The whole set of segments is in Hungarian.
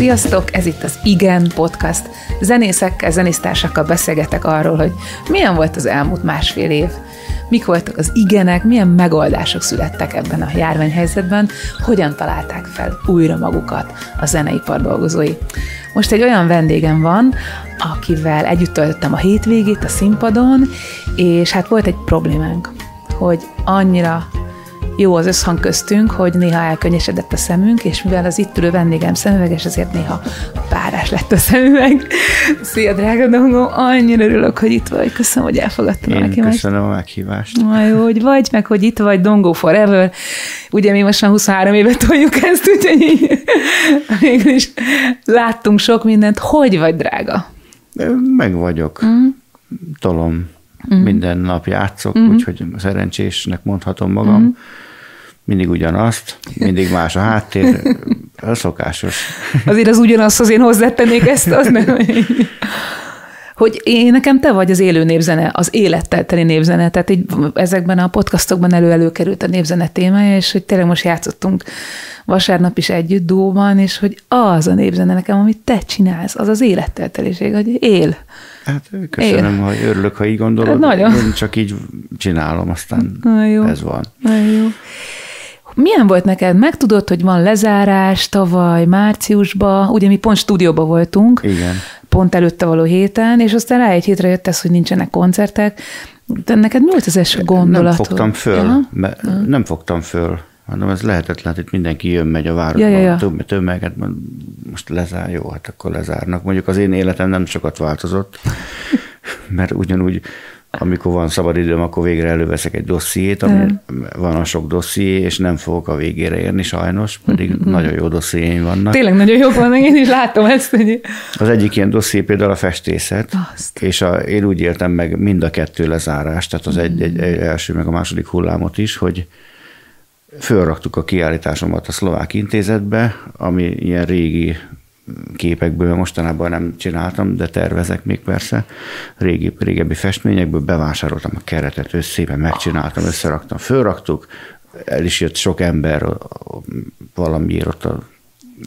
Sziasztok, ez itt az Igen Podcast. Zenészekkel, zenésztársakkal beszélgetek arról, hogy milyen volt az elmúlt másfél év, mik voltak az igenek, milyen megoldások születtek ebben a járványhelyzetben, hogyan találták fel újra magukat a zeneipar dolgozói. Most egy olyan vendégem van, akivel együtt töltöttem a hétvégét a színpadon, és hát volt egy problémánk, hogy annyira jó az összhang köztünk, hogy néha elkönnyesedett a szemünk, és mivel az itt ülő vendégem szemüveges, ezért néha párás lett a szemüveg. Szia, drága Dongó, annyira örülök, hogy itt vagy. Köszönöm, hogy elfogadtad Én neki köszönöm a meghívást. Na jó, hogy vagy, meg hogy itt vagy, Dongó forever. Ugye mi most már 23 éve toljuk ezt, úgyhogy így, mégis láttunk sok mindent. Hogy vagy, drága? Meg vagyok. Mm. Tolom. Mm. Minden nap játszok, mm. úgyhogy szerencsésnek mondhatom magam. Mm mindig ugyanazt, mindig más a háttér, a szokásos. Azért az ugyanaz, az én hozzátennék ezt, az nem. Hogy én nekem te vagy az élő népzene, az élettel teli népzene, tehát így ezekben a podcastokban elő került a népzene témája, és hogy tényleg most játszottunk vasárnap is együtt dóban, és hogy az a népzene nekem, amit te csinálsz, az az élettel teliség, hogy él. Hát köszönöm, él. hogy örülök, ha így gondolod. Hát nagyon. Én csak így csinálom, aztán Na jó. ez van. Na jó. Milyen volt neked? Megtudod, hogy van lezárás tavaly márciusban, ugye mi pont stúdióban voltunk, Igen. pont előtte való héten, és aztán rá egy hétre jött ez, hogy nincsenek koncertek. De neked mi volt az első gondolat? Nem fogtam föl, ja? mert ja. nem fogtam föl. Mondom, ez lehetetlen, hogy mindenki jön, megy a városba, ja, ja, ja. több, tömeget, most lezár, jó, hát akkor lezárnak. Mondjuk az én életem nem sokat változott, mert ugyanúgy amikor van szabad időm, akkor végre előveszek egy dossziét, ami van a sok dosszié, és nem fogok a végére érni sajnos, pedig mm-hmm. nagyon jó dossziéim vannak. Tényleg nagyon jók vannak, én is látom ezt. Hogy... Az egyik ilyen dosszié például a festészet, Azt. és a, én úgy éltem meg mind a kettő lezárást, tehát az egy, egy, egy első, meg a második hullámot is, hogy fölraktuk a kiállításomat a szlovák intézetbe, ami ilyen régi képekből mostanában nem csináltam, de tervezek még persze. Régi, régebbi festményekből bevásároltam a keretet, szépen megcsináltam, összeraktam, fölraktuk, el is jött sok ember valamiért ott a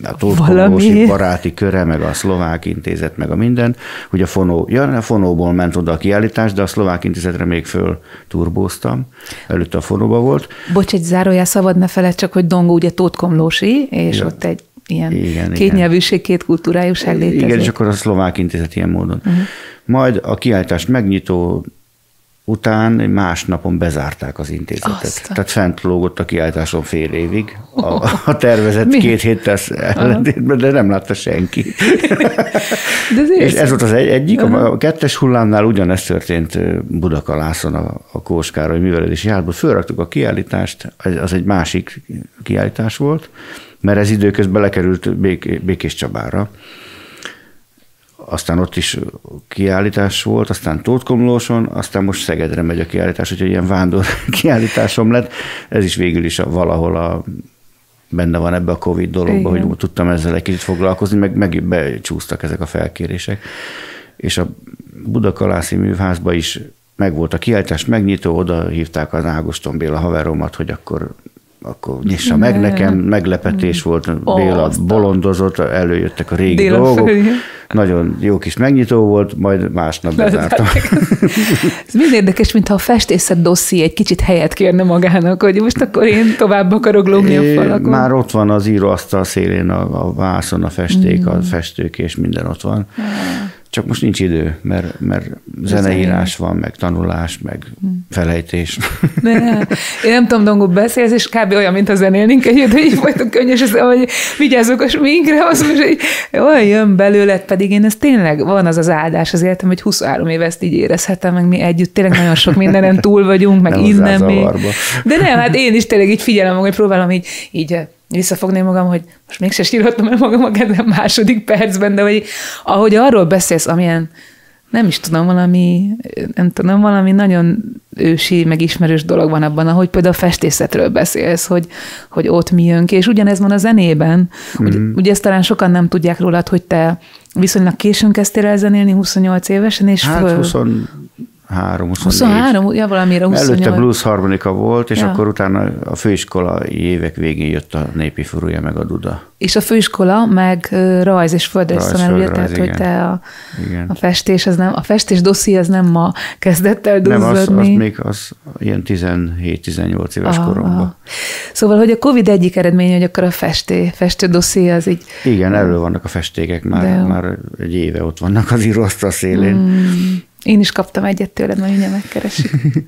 a Turkolósi baráti köre, meg a szlovák intézet, meg a minden. Ugye a fonó, ja, a fonóból ment oda a kiállítás, de a szlovák intézetre még föl turbóztam. Előtte a fonóba volt. Bocs, egy zárójá szabad ne feled, csak hogy Dongó ugye Tótkomlósi, és ja. ott egy ilyen igen, két igen. nyelvűség, két kultúrájúság létezik. Igen, és akkor a szlovák intézet ilyen módon. Uh-huh. Majd a kiállítást megnyitó után másnapon bezárták az intézetet. Azt. Tehát fent lógott a kiállításon fél évig. A, a tervezett Mi? két héttel ellentétben, de nem látta senki. De és ez volt az egy, egyik. Uh-huh. A kettes hullámnál ugyanezt történt Budakalászon a, a Kóskároly művelési házban. Fölraktuk a kiállítást, az egy másik kiállítás volt, mert ez időközben lekerült Bék, Békés Csabára. Aztán ott is kiállítás volt, aztán Tótkomlóson, aztán most Szegedre megy a kiállítás, úgyhogy ilyen vándor kiállításom lett. Ez is végül is a, valahol a, benne van ebbe a Covid dologba, Igen. hogy tudtam ezzel egy kicsit foglalkozni, meg, meg becsúsztak ezek a felkérések. És a Budakalászi művházba is meg volt a kiállítás megnyitó, oda hívták az Ágoston Béla haveromat, hogy akkor akkor nyissa meg nekem, meglepetés volt, Béla bolondozott, előjöttek a régi Dél dolgok. Nagyon jó kis megnyitó volt, majd másnap bezártam. Ez mind érdekes, mintha a festészet dosszi egy kicsit helyet kérne magának, hogy most akkor én tovább akarok lógni a falakon. Már ott van az íróasztal szélén a, a vászon, a festék, mm. a festők és minden ott van. Ah. Csak most nincs idő, mert, mert zeneírás van, meg tanulás, meg felejtés. De, én nem tudom, Dongó beszélsz, és kb. olyan, mint a zenélnénk együtt, hogy így folytunk könnyes, hogy vigyázzuk a sminkre, az most, hogy olyan jön belőled, pedig én ez tényleg van az az áldás az életem, hogy 23 éve ezt így érezhetem, meg mi együtt tényleg nagyon sok mindenen túl vagyunk, meg nem innen még. De nem, hát én is tényleg így figyelem, hogy próbálom így, így visszafogni magam, hogy most mégse sírhatom el magam a kedvem második percben, de hogy ahogy arról beszélsz, amilyen nem is tudom, valami, nem tudom, valami nagyon ősi, meg ismerős dolog van abban, ahogy például a festészetről beszélsz, hogy, hogy ott mi jön ki, és ugyanez van a zenében. Mm. Ugye, ugye ezt talán sokan nem tudják rólad, hogy te viszonylag későn kezdtél el zenélni, 28 évesen, és hát föl... 23, 24. 23, ja valamire 28. Előtte blues harmonika volt, és Ja. akkor utána a főiskolai évek végén jött a népi furúja meg a duda. És a főiskola, meg rajz és földrajz Rajz, ugye, tehát, hogy igen. te a, Igen. a festés, az nem, a festés dosszi az nem ma kezdett el Nem, az, az duzzadni. még az ilyen 17-18 éves Aha, koromban. aha. Szóval, hogy a Covid egyik eredménye, hogy akkor a festé, festő dosszi az így Igen, elő vannak a festékek, De már, jó. már egy éve ott vannak az íróasztal szélén. Mm, én is kaptam egyet tőled, majd mindjárt megkeresik.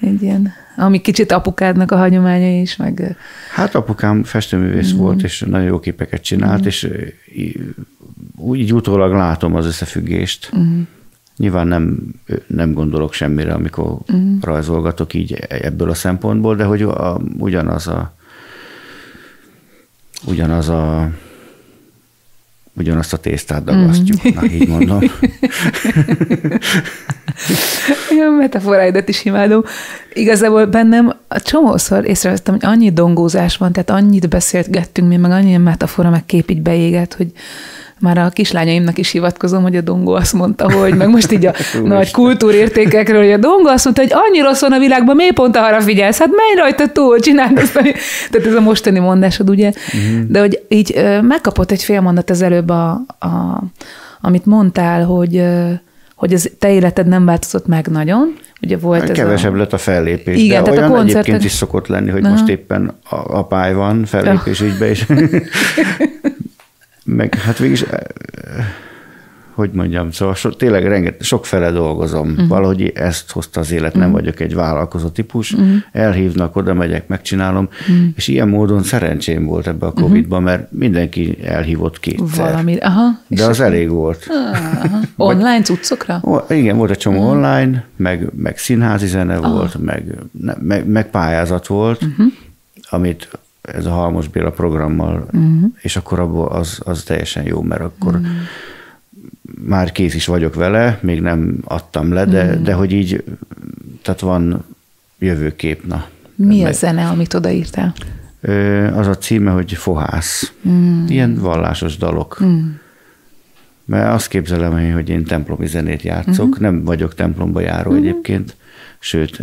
Egy ilyen, ami kicsit apukádnak a hagyományai is, meg Hát apukám festőművész volt, és nagyon jó képeket csinált, és ö, í- úgy utólag látom az összefüggést. Nyilván nem, nem gondolok semmire, amikor rajzolgatok így ebből a szempontból, de hogy a, ugyanaz a ugyanaz a ugyanazt a tésztát dagasztjuk, na így mondom. Ilyen metaforáidat is imádom. Igazából bennem a csomószor észrevettem, hogy annyi dongózás van, tehát annyit beszélgettünk mi, meg annyi metafora, meg kép így beégett, hogy már a kislányaimnak is hivatkozom, hogy a dongó azt mondta, hogy meg most így a nagy kultúrértékekről, hogy a dongó azt mondta, hogy annyi rossz van a világban, miért pont arra figyelsz? Hát menj rajta túl, csináld azt, ami... Tehát ez a mostani mondásod, ugye? Uh-huh. De hogy így megkapott egy fél mondat az előbb, a, a, amit mondtál, hogy hogy az te életed nem változott meg nagyon. Ugye volt ez Kevesebb a... lett a fellépés, Igen, de tehát a olyan koncerten- egyébként is szokott lenni, hogy Aha. most éppen a, a pály van fellépés ügybe, és meg hát végig hogy mondjam, szóval so, tényleg renget, sok fele dolgozom. Mhm. Uh-huh. Valahogy ezt hozta az élet, nem vagyok egy vállalkozó típus. Mhm. Uh-huh. Elhívnak, oda megyek, megcsinálom, uh-huh. és ilyen módon szerencsém volt ebbe a Covid-ban, mert mindenki elhívott kétszer. Valami, aha. De az elég volt. aha. Online cuccokra? Igen, volt egy csomó Mhm. uh-huh. online, meg, meg színházi zene uh-huh. volt, meg, meg, meg pályázat volt, Mhm. uh-huh. amit ez a Halmos Béla programmal, uh-huh. és akkor abból az, az teljesen jó, mert akkor uh-huh. már kész is vagyok vele, még nem adtam le, de, uh-huh. de hogy így, tehát van jövőkép, na. Mi a Meg- zene, amit odaírtál? Az a címe, hogy Fohász. Mm. Ilyen vallásos dalok. Mm. Mert azt képzelem én, hogy én templomi zenét játszok. Mm-hmm. Nem vagyok templomba járó mm-hmm. egyébként, sőt,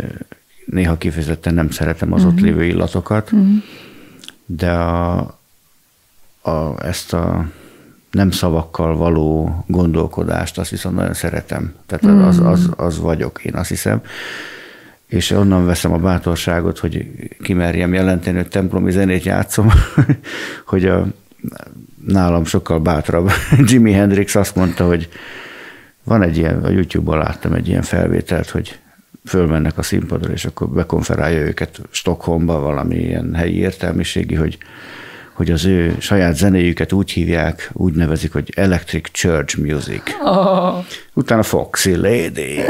néha kifejezetten nem szeretem az mm-hmm. ott lévő illatokat, mm-hmm. De a, a, ezt a nem szavakkal való gondolkodást, azt viszont nagyon szeretem. Tehát az, az, az vagyok, én azt hiszem. És onnan veszem a bátorságot, hogy kimerjem jelenteni, hogy templomi zenét játszom, hogy a, nálam sokkal bátrabb. Jimi Hendrix azt mondta, hogy van egy ilyen, a YouTube-on láttam egy ilyen felvételt, hogy fölmennek a színpadra, és akkor bekonferálja őket Stockholmba valami ilyen helyi értelmiségi, hogy hogy az ő saját zenéjüket úgy hívják, úgy nevezik, hogy Electric Church Music. Oh. Utána Foxy Lady.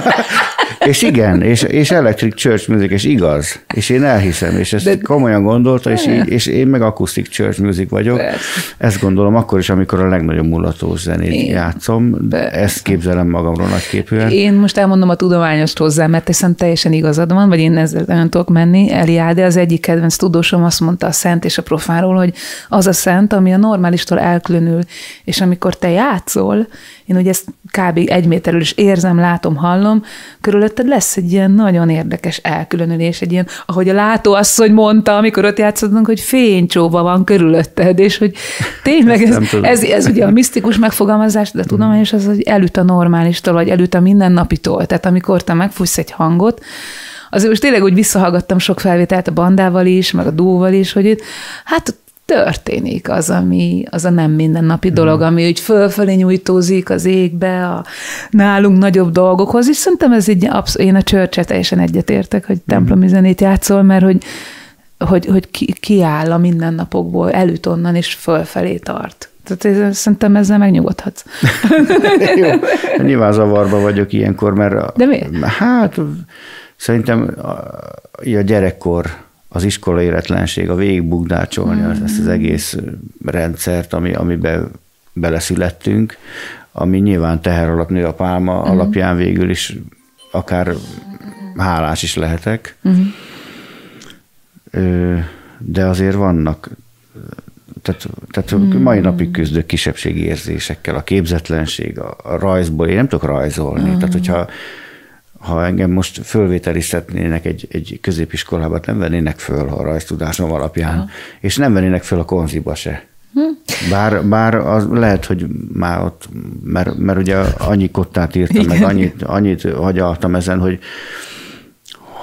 és igen, és, és Electric Church Music, és igaz. És én elhiszem, és ezt De- De... komolyan gondolta, és, így, és én meg Acoustic Church Music vagyok. Persze. Ezt gondolom akkor is, amikor a legnagyobb mulatós zenét Én- játszom. Persze. Ezt képzelem magamról nagyképűen. Én most elmondom a tudományost hozzá, mert hiszen teljesen igazad van, vagy én ezzel nagyon tudok menni. Eliade, az egyik kedvenc tudósom azt mondta a szent és a profánról, hogy az a szent, ami a normálistól elkülönül, és amikor te játszol, én ugye ezt kb. egy méterről is érzem, látom, hallom, körülötted lesz egy ilyen nagyon érdekes elkülönülés, egy ilyen, ahogy a látóasszony mondta, amikor ott játszottunk, hogy fénycsóba van körülötted, és hogy tényleg ez, tudom. ez, ez ugye a misztikus megfogalmazás, de a tudományos az, hogy elüt a normálistól, vagy elüt a mindennapitól. Tehát amikor te megfújsz egy hangot, azért most tényleg úgy visszahallgattam sok felvételt a bandával is, meg a dúval is, hogy itt, hát történik az, ami, az a nem mindennapi dolog, ami úgy fölfelé nyújtózik az égbe, a nálunk nagyobb dolgokhoz, és szerintem ez így, absz- én a csörcse teljesen egyetértek, hogy templomi zenét játszol, mert hogy, hogy, hogy ki, kiáll a mindennapokból, elüt onnan, és fölfelé tart. Tehát ez, szerintem ezzel megnyugodhatsz. Jó, nyilván zavarba vagyok ilyenkor, mert a- De miért? hát szerintem a, a gyerekkor, az iskola életlenség, a végigbugdácsolni mm. ezt az egész rendszert, ami, amiben beleszülettünk, ami nyilván teher alatt nő a pálma mm. alapján végül is akár hálás is lehetek. Mm. De azért vannak tehát, tehát mm. mai napig küzdök kisebbségi érzésekkel, a képzetlenség, a, a rajzból, én nem tudok rajzolni. Mm. Tehát, hogyha ha engem most fölvételiztetnének egy, egy középiskolába, nem vennének föl a rajztudásom alapján, Aha. és nem vennének föl a konziba se. Hm. Bár, bár az lehet, hogy már ott, mert, mert ugye annyi kottát írtam, Igen. meg annyit, annyit hagyaltam ezen, hogy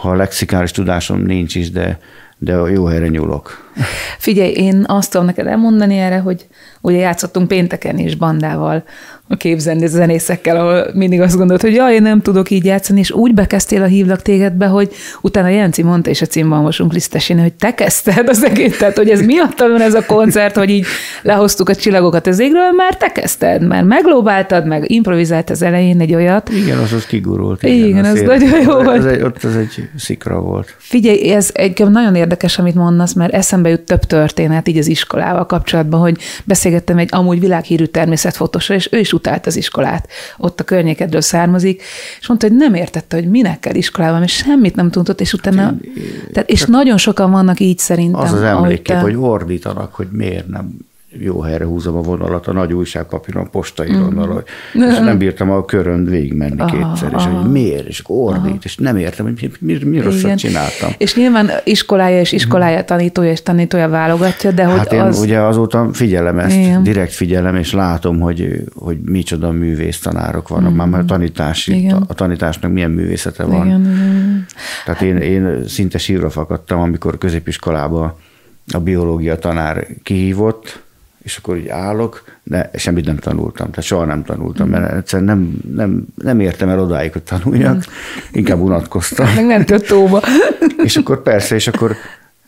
ha lexikális tudásom nincs is, de, de jó helyre nyúlok. Figyelj, én azt tudom neked elmondani erre, hogy ugye játszottunk pénteken is bandával, a képzenni zenészekkel, ahol mindig azt gondolt, hogy jaj, én nem tudok így játszani, és úgy bekezdtél a hívlak tégedbe, hogy utána Jenci mondta is a címbalmosunk lisztesén, hogy te kezdted az egész, tehát hogy ez miatt van ez a koncert, hogy így lehoztuk a csillagokat az égről, mert te kezdted, mert meglóbáltad, meg improvizált az elején egy olyat. Igen, az az kigurult. Igen, igen az, az nagyon jó volt. Ez egy, ott az egy szikra volt. Figyelj, ez egy nagyon érdekes, amit mondasz, mert eszembe jut több történet így az iskolával kapcsolatban, hogy beszélgettem egy amúgy világhírű természetfotósra, és ő is utált az iskolát, ott a környékedről származik, és mondta, hogy nem értette, hogy minek kell iskolában, mert semmit nem tudott, és utána, hát tehát, és nagyon sokan vannak így szerintem. Az az emlékép, te... hogy ordítanak, hogy miért nem jó helyre húzom a vonalat a nagy újságpapíron, postaironnal, mm. és nem bírtam a körön végigmenni aha, kétszer, és aha. hogy miért, és ordít, aha. és nem értem, hogy mi, mi, mi rosszat Igen. csináltam. És nyilván iskolája és iskolája tanítója és tanítója válogatja, de hogy hát én az... ugye azóta figyelem ezt, Igen. direkt figyelem, és látom, hogy, hogy micsoda művész tanárok vannak, mm. már a tanítási, Igen. a tanításnak milyen művészete van. Igen. Igen. Tehát én, én szinte sírva fakadtam, amikor középiskolában a biológia tanár kihívott, és akkor így állok, de semmit nem tanultam, tehát soha nem tanultam, mert egyszerűen nem, nem, nem értem el odáig, hogy tanuljak, inkább unatkoztam. Meg nem tört tóba. és akkor persze, és akkor,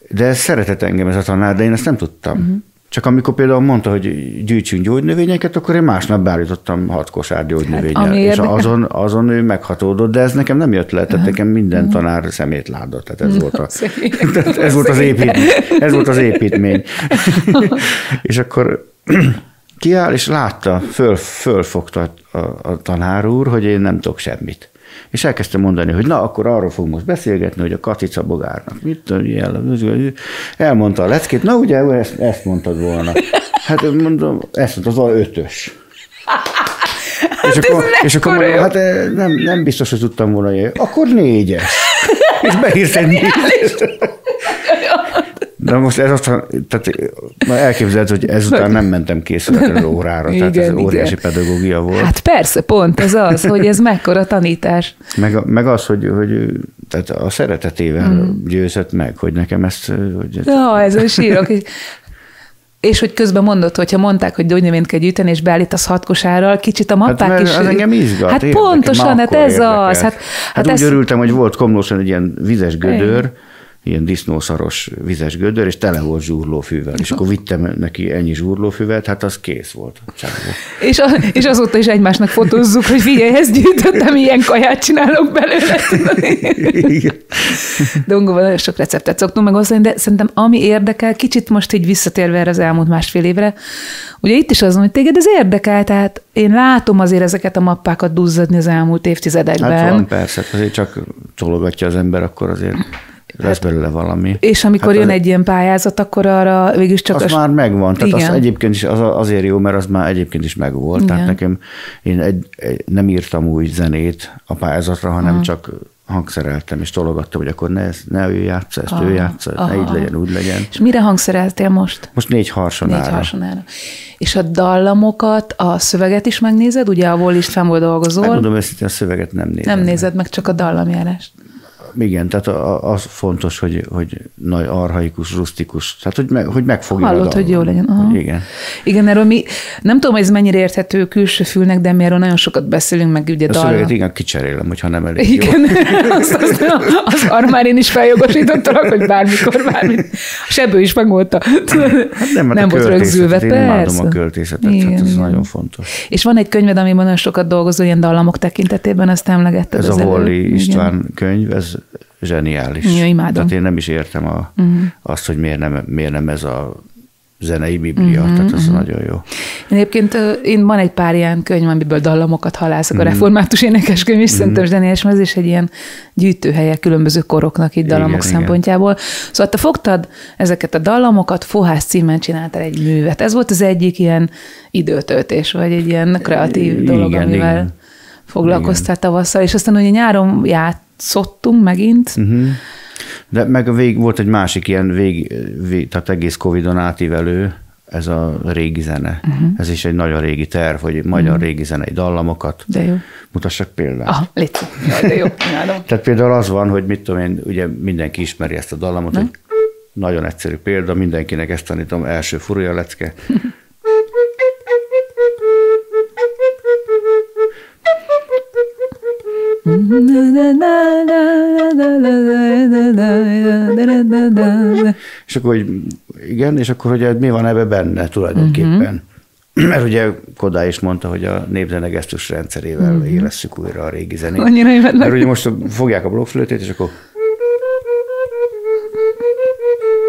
de szeretett engem ez a tanár, de én ezt nem tudtam. Uh-huh. Csak amikor például mondta, hogy gyűjtsünk gyógynövényeket, akkor én másnap beállítottam hat kosár gyógynövényel. Hát, és azon, azon ő meghatódott, de ez nekem nem jött le, tehát nekem minden tanár szemétláda, tehát ez volt, a, ez, volt az építmény, ez volt az építmény. és akkor kiáll, és látta, föl, fölfogta a, a tanár úr, hogy én nem tudok semmit. És elkezdtem mondani, hogy na, akkor arról fogunk most beszélgetni, hogy a Katica bogárnak mit tudom, elmondta a leckét, na ugye ezt, ezt mondtad volna. Hát mondom, ezt mondta, az ötös. Hát és akkor, és akkor hát eh, nem, nem biztos, hogy tudtam volna, hogy akkor négyes. És beírt egy négyes. De most ez aztán, tehát elképzelhető, hogy ezután nem mentem készületlen órára, igen, tehát ez óriási igen. pedagógia volt. Hát persze, pont ez az, hogy ez mekkora tanítás. Meg, meg az, hogy, hogy tehát a szeretetével mm. győzött meg, hogy nekem ezt... Hogy ez... Ja, ez a sírok. És hogy közben mondott, hogyha mondták, hogy gyógynövényt kell gyűjteni, és beállítasz hat kosárral, kicsit a mappák hát, is... Az engem izgat, Hát érdekel, pontosan, hát ez érdekelt. az. Hát, hát, hát úgy ez... örültem, hogy volt Komlósan egy ilyen vizes gödör, Én ilyen disznószaros vizes gödör, és tele volt zsúrlófűvel. És akkor vittem neki ennyi zsúrlófűvet, hát az kész volt. És, a, és azóta is egymásnak fotózzuk, hogy figyelj, ezt gyűjtöttem, ilyen kaját csinálok belőle. Dongóval sok receptet szoktunk megosztani, de szerintem ami érdekel, kicsit most így visszatérve erre az elmúlt másfél évre, ugye itt is az, hogy téged ez érdekel, tehát én látom azért ezeket a mappákat duzzadni az elmúlt évtizedekben. Hát van, persze, azért csak csologatja az ember, akkor azért lesz hát, belőle valami. És amikor hát jön az, egy ilyen pályázat, akkor arra végülis csak... Az, az már megvan, tehát igen. az egyébként is az azért jó, mert az már egyébként is megvolt. Igen. Tehát nekem, én egy, egy, nem írtam új zenét a pályázatra, hanem aha. csak hangszereltem, és tologattam, hogy akkor ne, ne ő játsza, ezt aha, ő játsza, aha. ne így legyen, úgy legyen. És mire hangszereltél most? Most négy harsonára. Négy harsonára. És a dallamokat, a szöveget is megnézed? Ugye, ahol is fenn dolgozol. Megmondom őszintén, a szöveget nem nézem. Nem nézed meg, csak a dallamjárást igen, tehát az fontos, hogy, hogy nagy arhaikus, rustikus, tehát hogy, meg, hogy megfogja Hallott, a hogy jó legyen. Aha. Hogy igen. Igen, erről mi, nem tudom, hogy ez mennyire érthető külső fülnek, de mi erről nagyon sokat beszélünk, meg ugye a szöveget igen, kicserélem, hogyha nem elég Igen, jó. azt, azt, az arra már én is feljogosítottalak, hogy bármikor, bármit. A sebő is megmondta. Hát nem, hát nem volt rögzülve, persze. a költészetet, igen, hát ez igen. nagyon fontos. És van egy könyved, amiben nagyon sokat dolgozol ilyen dallamok tekintetében, azt emlegetted. Ez a Holly István könyv, ez zseniális. Ja, imádom. Tehát én nem is értem a, uh-huh. azt, hogy miért nem, miért nem ez a zenei biblia, uh-huh, tehát ez uh-huh. nagyon jó. Én egyébként én van egy pár ilyen könyv, amiből dallamokat halászok, uh-huh. a református énekeskönyv is uh-huh. szerintem zseniális, mert ez is egy ilyen gyűjtőhelye különböző koroknak itt dallamok igen, szempontjából. Igen. Szóval te fogtad ezeket a dallamokat, Fohász címen csináltál egy művet. Ez volt az egyik ilyen időtöltés, vagy egy ilyen kreatív dolog, igen, amivel igen foglalkoztál Igen. tavasszal, és aztán ugye nyáron játszottunk megint. Uh-huh. De meg a vég, volt egy másik ilyen vég, vég tehát egész Covid-on átívelő, ez a régi zene. Uh-huh. Ez is egy nagyon régi terv, hogy magyar uh-huh. régi zenei dallamokat. De jó. Mutassak példát. Aha, légy de jó, Tehát például az van, hogy mit tudom én, ugye mindenki ismeri ezt a dallamot, hogy nagyon egyszerű példa, mindenkinek ezt tanítom, első furúja lecke. És akkor, hogy igen, és akkor, hogy mi van ebbe benne tulajdonképpen. Uh-huh. Mert ugye Kodály is mondta, hogy a népzene gesztus rendszerével uh-huh. élesszük újra a régi zenét. Annyira Mert ugye most fogják a blokkflötét, és akkor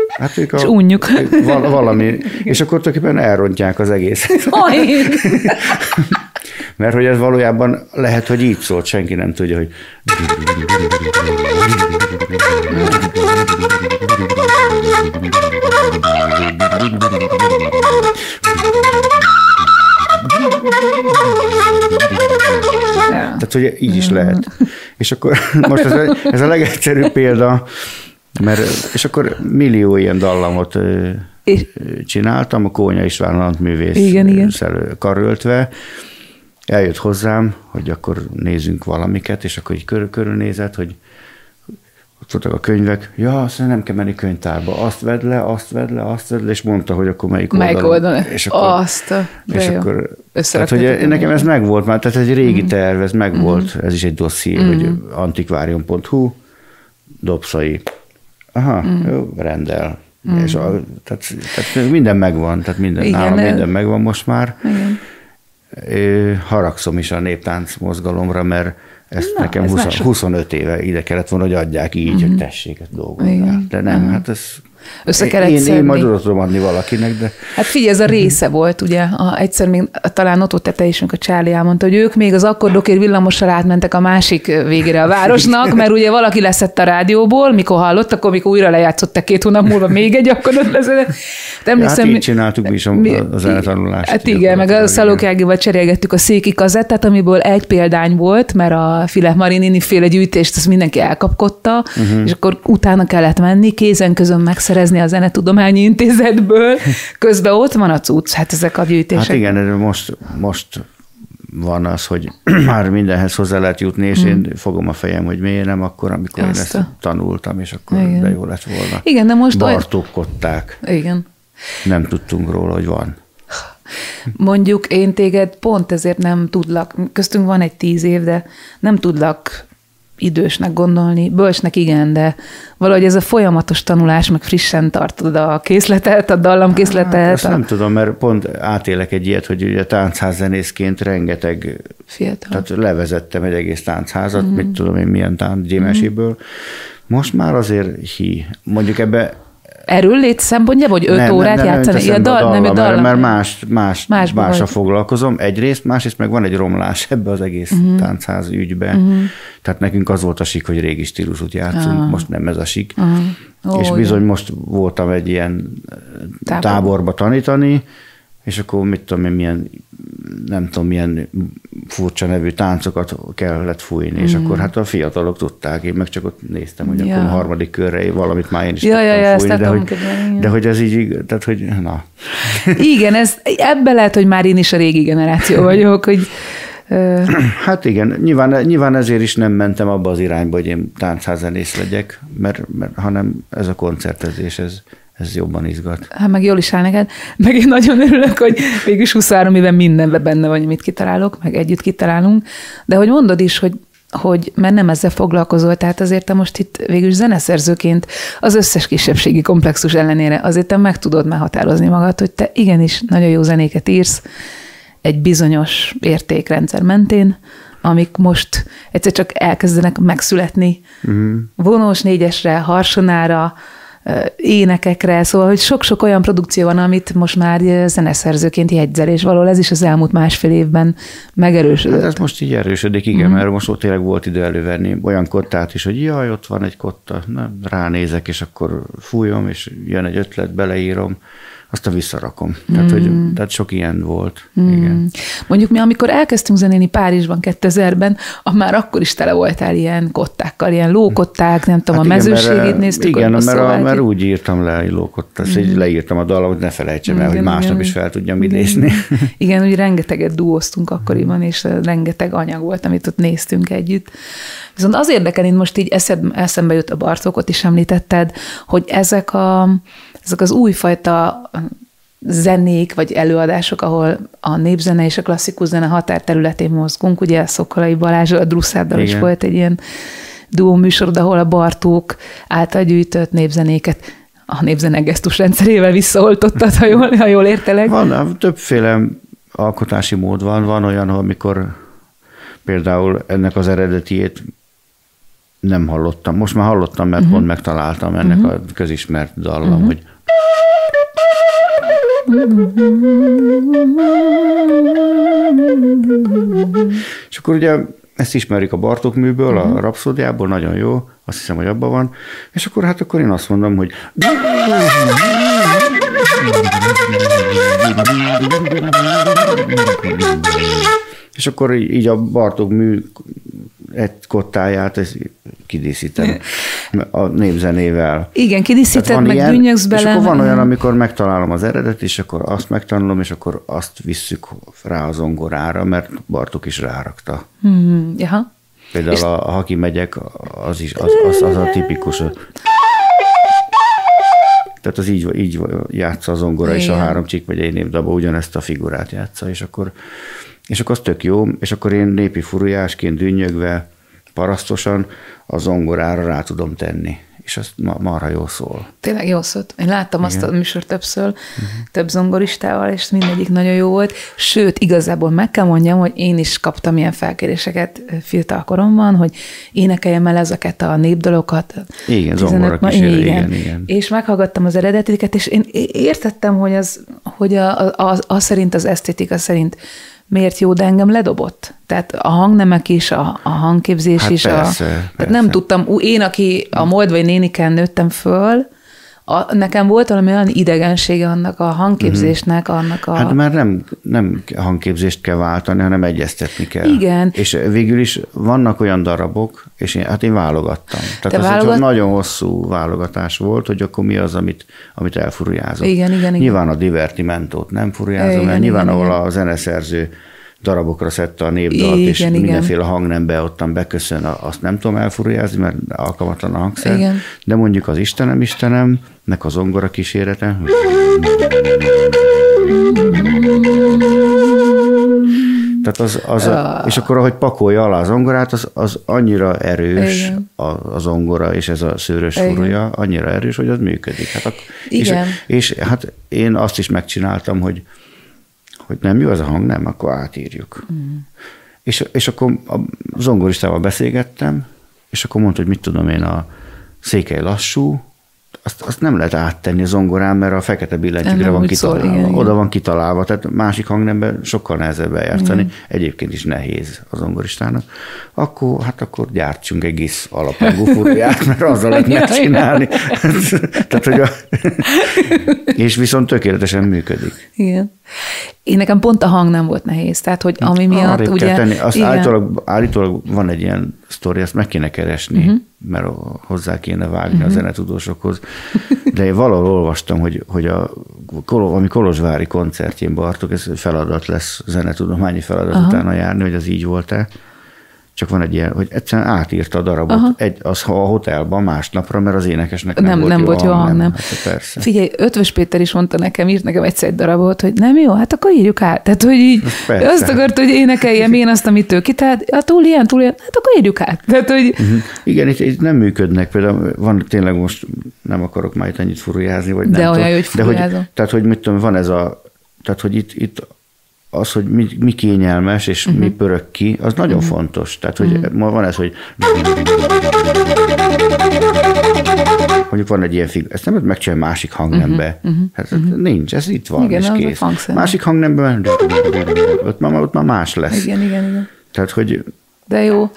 Hát ők a, és unjuk. Val- valami, és akkor tulajdonképpen elrontják az egészet. Mert hogy ez valójában lehet, hogy így szólt, senki nem tudja, hogy Tehát, hogy így is lehet. És akkor most ez a, ez a legegyszerűbb példa, mert, és akkor millió ilyen dallamot és... csináltam, a Kónya István művész igen, igen. karöltve, eljött hozzám, hogy akkor nézzünk valamiket, és akkor így körül, körülnézett, hogy ott voltak a könyvek, ja, azt nem kell menni könyvtárba, azt vedd le, azt vedd le, azt vedd le, és mondta, hogy akkor melyik oldalon. Melyik oldalon, és akkor, azt a, és jó. akkor tehát, hogy nekem ez megvolt már, tehát egy régi mm. terv, ez megvolt, mm. ez is egy dosszié, mm. hogy antikvárium.hu, dobszai, aha, mm. jó, rendel. Mm. És a, tehát, tehát minden megvan, tehát minden, Igen, nálam minden megvan most már. Igen haragszom is a néptánc mozgalomra, mert ezt Na, nekem ez 20, 25 éve ide kellett volna, hogy adják így, uh-huh. hogy tessék ezt dolgozni. De nem, uh-huh. hát ez össze kellett én, én majd oda tudom adni valakinek, de... Hát figyelj, ez a része volt, ugye, a, egyszer még talán ott ott te is, a Csáli elmondta, hogy ők még az akkordokért villamossal átmentek a másik végére a városnak, mert ugye valaki leszett a rádióból, mikor hallott, akkor mikor újra lejátszottak két hónap múlva még egy akkordot leszett. De emlékszem, ja, hát így csináltuk mi is a, mi, a zenetanulást. Hát igen, meg a Szalókágival cserélgettük a széki kazettát, amiből egy példány volt, mert a Filip Marinini féle gyűjtést azt mindenki elkapkodta, uh-huh. és akkor utána kellett menni, kézen közön megszerezni beszerezni a Zenetudományi Intézetből, közben ott van a cucc, hát ezek a gyűjtések. Hát igen, most, most van az, hogy már mindenhez hozzá lehet jutni, és hmm. én fogom a fejem, hogy miért nem akkor, amikor Azt én ezt a... tanultam, és akkor igen. de jó lett volna. Igen, de most... Bartókodták. Igen. Nem tudtunk róla, hogy van. Mondjuk én téged pont ezért nem tudlak, köztünk van egy tíz év, de nem tudlak idősnek gondolni, bölcsnek igen, de valahogy ez a folyamatos tanulás, meg frissen tartod a készletet, a dallamkészletet. Hát, ezt a... nem tudom, mert pont átélek egy ilyet, hogy ugye táncház rengeteg, Fiatal. tehát levezettem egy egész táncházat, mm. mit tudom én, milyen tánc gyémeséből. Mm. Most már azért hi. Mondjuk ebbe Erről lét szempontja, vagy öt nem, órát nem, nem, játszani? Nem, dal, nem, nem, dal, mert más, más, másra foglalkozom egyrészt, másrészt meg van egy romlás ebbe az egész uh-huh. táncház ügybe. Uh-huh. Tehát nekünk az volt a sik, hogy régi stílusút játszunk, uh-huh. most nem ez a sik. Uh-huh. Oh, és bizony igen. most voltam egy ilyen Tábor. táborba tanítani, és akkor mit tudom én, milyen, nem tudom, milyen furcsa nevű táncokat kellett fújni, mm. és akkor hát a fiatalok tudták, én meg csak ott néztem, hogy ja. akkor a harmadik körre valamit már én is ja, ja, ja, fújni, de hogy, de hogy ez így, tehát hogy na. Igen, ez, ebbe lehet, hogy már én is a régi generáció vagyok, hogy Hát igen, nyilván, nyilván ezért is nem mentem abba az irányba, hogy én táncházenész legyek, mert, mert, hanem ez a koncertezés, ez, ez jobban izgat. Hát meg jól is áll neked. Meg én nagyon örülök, hogy mégis 23 éven mindenben benne vagy, amit kitalálok, meg együtt kitalálunk. De hogy mondod is, hogy hogy mert nem ezzel foglalkozol, tehát azért te most itt végül zeneszerzőként az összes kisebbségi komplexus ellenére azért te meg tudod már határozni magad, hogy te igenis nagyon jó zenéket írsz egy bizonyos értékrendszer mentén, amik most egyszer csak elkezdenek megszületni. Uh-huh. Vonós négyesre, harsonára, énekekre, szóval, hogy sok-sok olyan produkció van, amit most már zeneszerzőként jegyzel, és valahol ez is az elmúlt másfél évben megerősödött. Hát ez most így erősödik, igen, mm. mert most ott tényleg volt idő elővenni olyan kottát is, hogy jaj, ott van egy kotta, na, ránézek, és akkor fújom, és jön egy ötlet, beleírom aztán visszarakom. Tehát, mm. hogy, tehát sok ilyen volt. Mm. Igen. Mondjuk mi, amikor elkezdtünk zenélni Párizsban 2000-ben, már akkor is tele voltál ilyen kottákkal, ilyen lókották, nem tudom, hát a mezőségét néztük. Igen, mert, a, mert úgy írtam le, hogy lókottát, mm. így leírtam a dalot, ne felejtsem el, hogy másnap igen, is fel tudjam igen. idézni. Igen, úgy rengeteget duóztunk akkoriban, és rengeteg anyag volt, amit ott néztünk együtt. Viszont az érdekel, én most így eszed, eszembe jut a Bartókot is említetted, hogy ezek a ezek az újfajta zenék vagy előadások, ahol a népzene és a klasszikus zene határterületén mozgunk. Ugye Szokolai Balázs, a Drusszáddal is volt egy ilyen duó műsor, ahol a Bartók által gyűjtött népzenéket a népzene gesztus rendszerével visszaoltottad, ha jól, ha jól értelek. Van, többféle alkotási mód van. Van olyan, amikor például ennek az eredetiét nem hallottam. Most már hallottam, mert uh-huh. pont megtaláltam ennek uh-huh. a közismert dallam, uh-huh. hogy és akkor ugye ezt ismerik a Bartók műből, a mhm. rapszódiából, nagyon jó, azt hiszem, hogy abban van, és akkor hát akkor én azt mondom, hogy és akkor így a Bartók mű egy kottáját ezt kidíszítem a népzenével. Igen, kidíszíted, meg ilyen, dünnyögsz bele. És akkor van olyan, amikor megtalálom az eredet, és akkor azt megtanulom, és akkor azt visszük rá a zongorára, mert Bartók is rárakta. Hmm, jaha. Például és... a, ha kimegyek, az is az, az, az a tipikus. Tehát az így, így játsza a zongora, Igen. és a három csík vagy egy népdaba ugyanezt a figurát játsza, és akkor és akkor az tök jó, és akkor én népi furujásként dünnyögve, parasztosan a zongorára rá tudom tenni és azt ma, marha jól szól. Tényleg jó szólt. Én láttam Igen. azt a műsort többször, uh-huh. több zongoristával, és mindegyik nagyon jó volt. Sőt, igazából meg kell mondjam, hogy én is kaptam ilyen felkéréseket fiatal koromban, hogy énekeljem el ezeket a népdalokat. Igen, zongora kísérő, igen. igen, igen. És meghallgattam az eredetiket, és én értettem, hogy az, hogy a, a, a, a szerint, az esztétika szerint miért jó, de engem ledobott. Tehát a hangnemek is, a, a hangképzés hát is. Persze, a, persze. Tehát nem tudtam, én, aki a Moldvai néniken nőttem föl, a, nekem volt valami olyan idegensége annak a hangképzésnek, annak a... Hát már nem, nem hangképzést kell váltani, hanem egyeztetni kell. Igen. És végül is vannak olyan darabok, és én, hát én válogattam. Tehát ez válogat... nagyon hosszú válogatás volt, hogy akkor mi az, amit, amit elfurujázok. Igen, igen, igen. Nyilván a divertimentót nem furujázom, igen, mert nyilván igen, ahol igen. a zeneszerző darabokra szedte a népdalt, igen, és igen. mindenféle hangnembe ottan beköszön, azt nem tudom elfurjázni, mert alkalmatlan a hangszer, igen. de mondjuk az Istenem, Istenem, nek az zongora kísérete. Tehát az, az a, és akkor, ahogy pakolja alá az zongorát, az, az annyira erős a, a zongora, és ez a szőrös furúja, annyira erős, hogy az működik. Hát ak, Igen. És, és hát én azt is megcsináltam, hogy hogy nem jó ez a hang, nem, akkor átírjuk. Mm. És, és akkor a zongoristával beszélgettem, és akkor mondta, hogy mit tudom én, a székely lassú, azt, azt nem lehet áttenni a zongorán, mert a fekete billentyűre van kitalálva. Szól, igen, Oda van kitalálva, tehát másik hangnemben sokkal nehezebb eljátszani. Igen. Egyébként is nehéz a zongoristának. Akkor, hát akkor gyártsunk egy gisz alapangú furuját, mert azzal lehet megcsinálni. tehát, hogy a... és viszont tökéletesen működik. Igen. Én nekem pont a hang nem volt nehéz, tehát hogy ami miatt Arrébb ugye... Tenni. Azt állítólag, állítólag van egy ilyen sztori, azt meg kéne keresni, uh-huh. mert hozzá kéne vágni uh-huh. a zenetudósokhoz. De én valahol olvastam, hogy, hogy a, ami Kolozsvári koncertjén Bartok, ez feladat lesz, zenetudományi feladat uh-huh. utána járni, hogy az így volt-e csak van egy ilyen, hogy egyszerűen átírta a darabot Aha. egy, az a hotelban másnapra, mert az énekesnek nem, nem volt nem jó volt jó hang, nem. nem. Hát, persze. Figyelj, Ötvös Péter is mondta nekem, írt nekem egyszer egy darabot, hogy nem jó, hát akkor írjuk át. Tehát, hogy így persze. azt akart, hogy énekeljem én azt, amit ő kitált, hát túl ilyen, túl ilyen, hát akkor írjuk át. Tehát, hogy... Uh-huh. Igen, itt, itt, nem működnek, például van tényleg most, nem akarok már itt ennyit furujázni, vagy de nem olyan, tudom, hogy de hogy, Tehát, hogy mit tudom, van ez a, tehát, hogy itt, itt az, hogy mi, mi kényelmes, és uh-huh. mi pörög ki, az nagyon uh-huh. fontos. Tehát, hogy uh-huh. ma van ez, hogy mondjuk van egy ilyen fig, ezt nem lehet megcsinálni másik hangnembe. Uh-huh. Hát uh-huh. nincs, ez itt van, igen, és kész. Másik hangnemben ott már, ott már más lesz. Igen, igen, igen. Tehát, hogy de jó.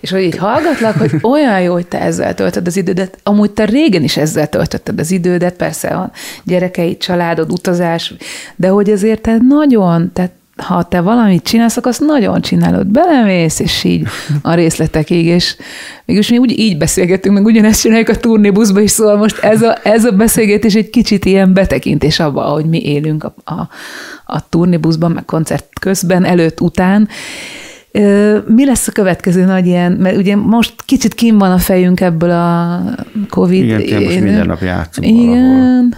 És hogy így hallgatlak, hogy olyan jó, hogy te ezzel töltöd az idődet. Amúgy te régen is ezzel töltötted az idődet, persze a gyerekeid, családod, utazás, de hogy azért te nagyon, tehát ha te valamit csinálsz, akkor azt nagyon csinálod, belemész, és így a részletekig, és mégis mi úgy így beszélgetünk, meg ugyanezt csináljuk a turnébuszba is, szóval most ez a, ez a beszélgetés egy kicsit ilyen betekintés abba, hogy mi élünk a, a, a turnébuszban, meg koncert közben, előtt, után, mi lesz a következő nagy ilyen, mert ugye most kicsit kim van a fejünk ebből a Covid. Igen, most minden nap játszunk Igen. Valahol.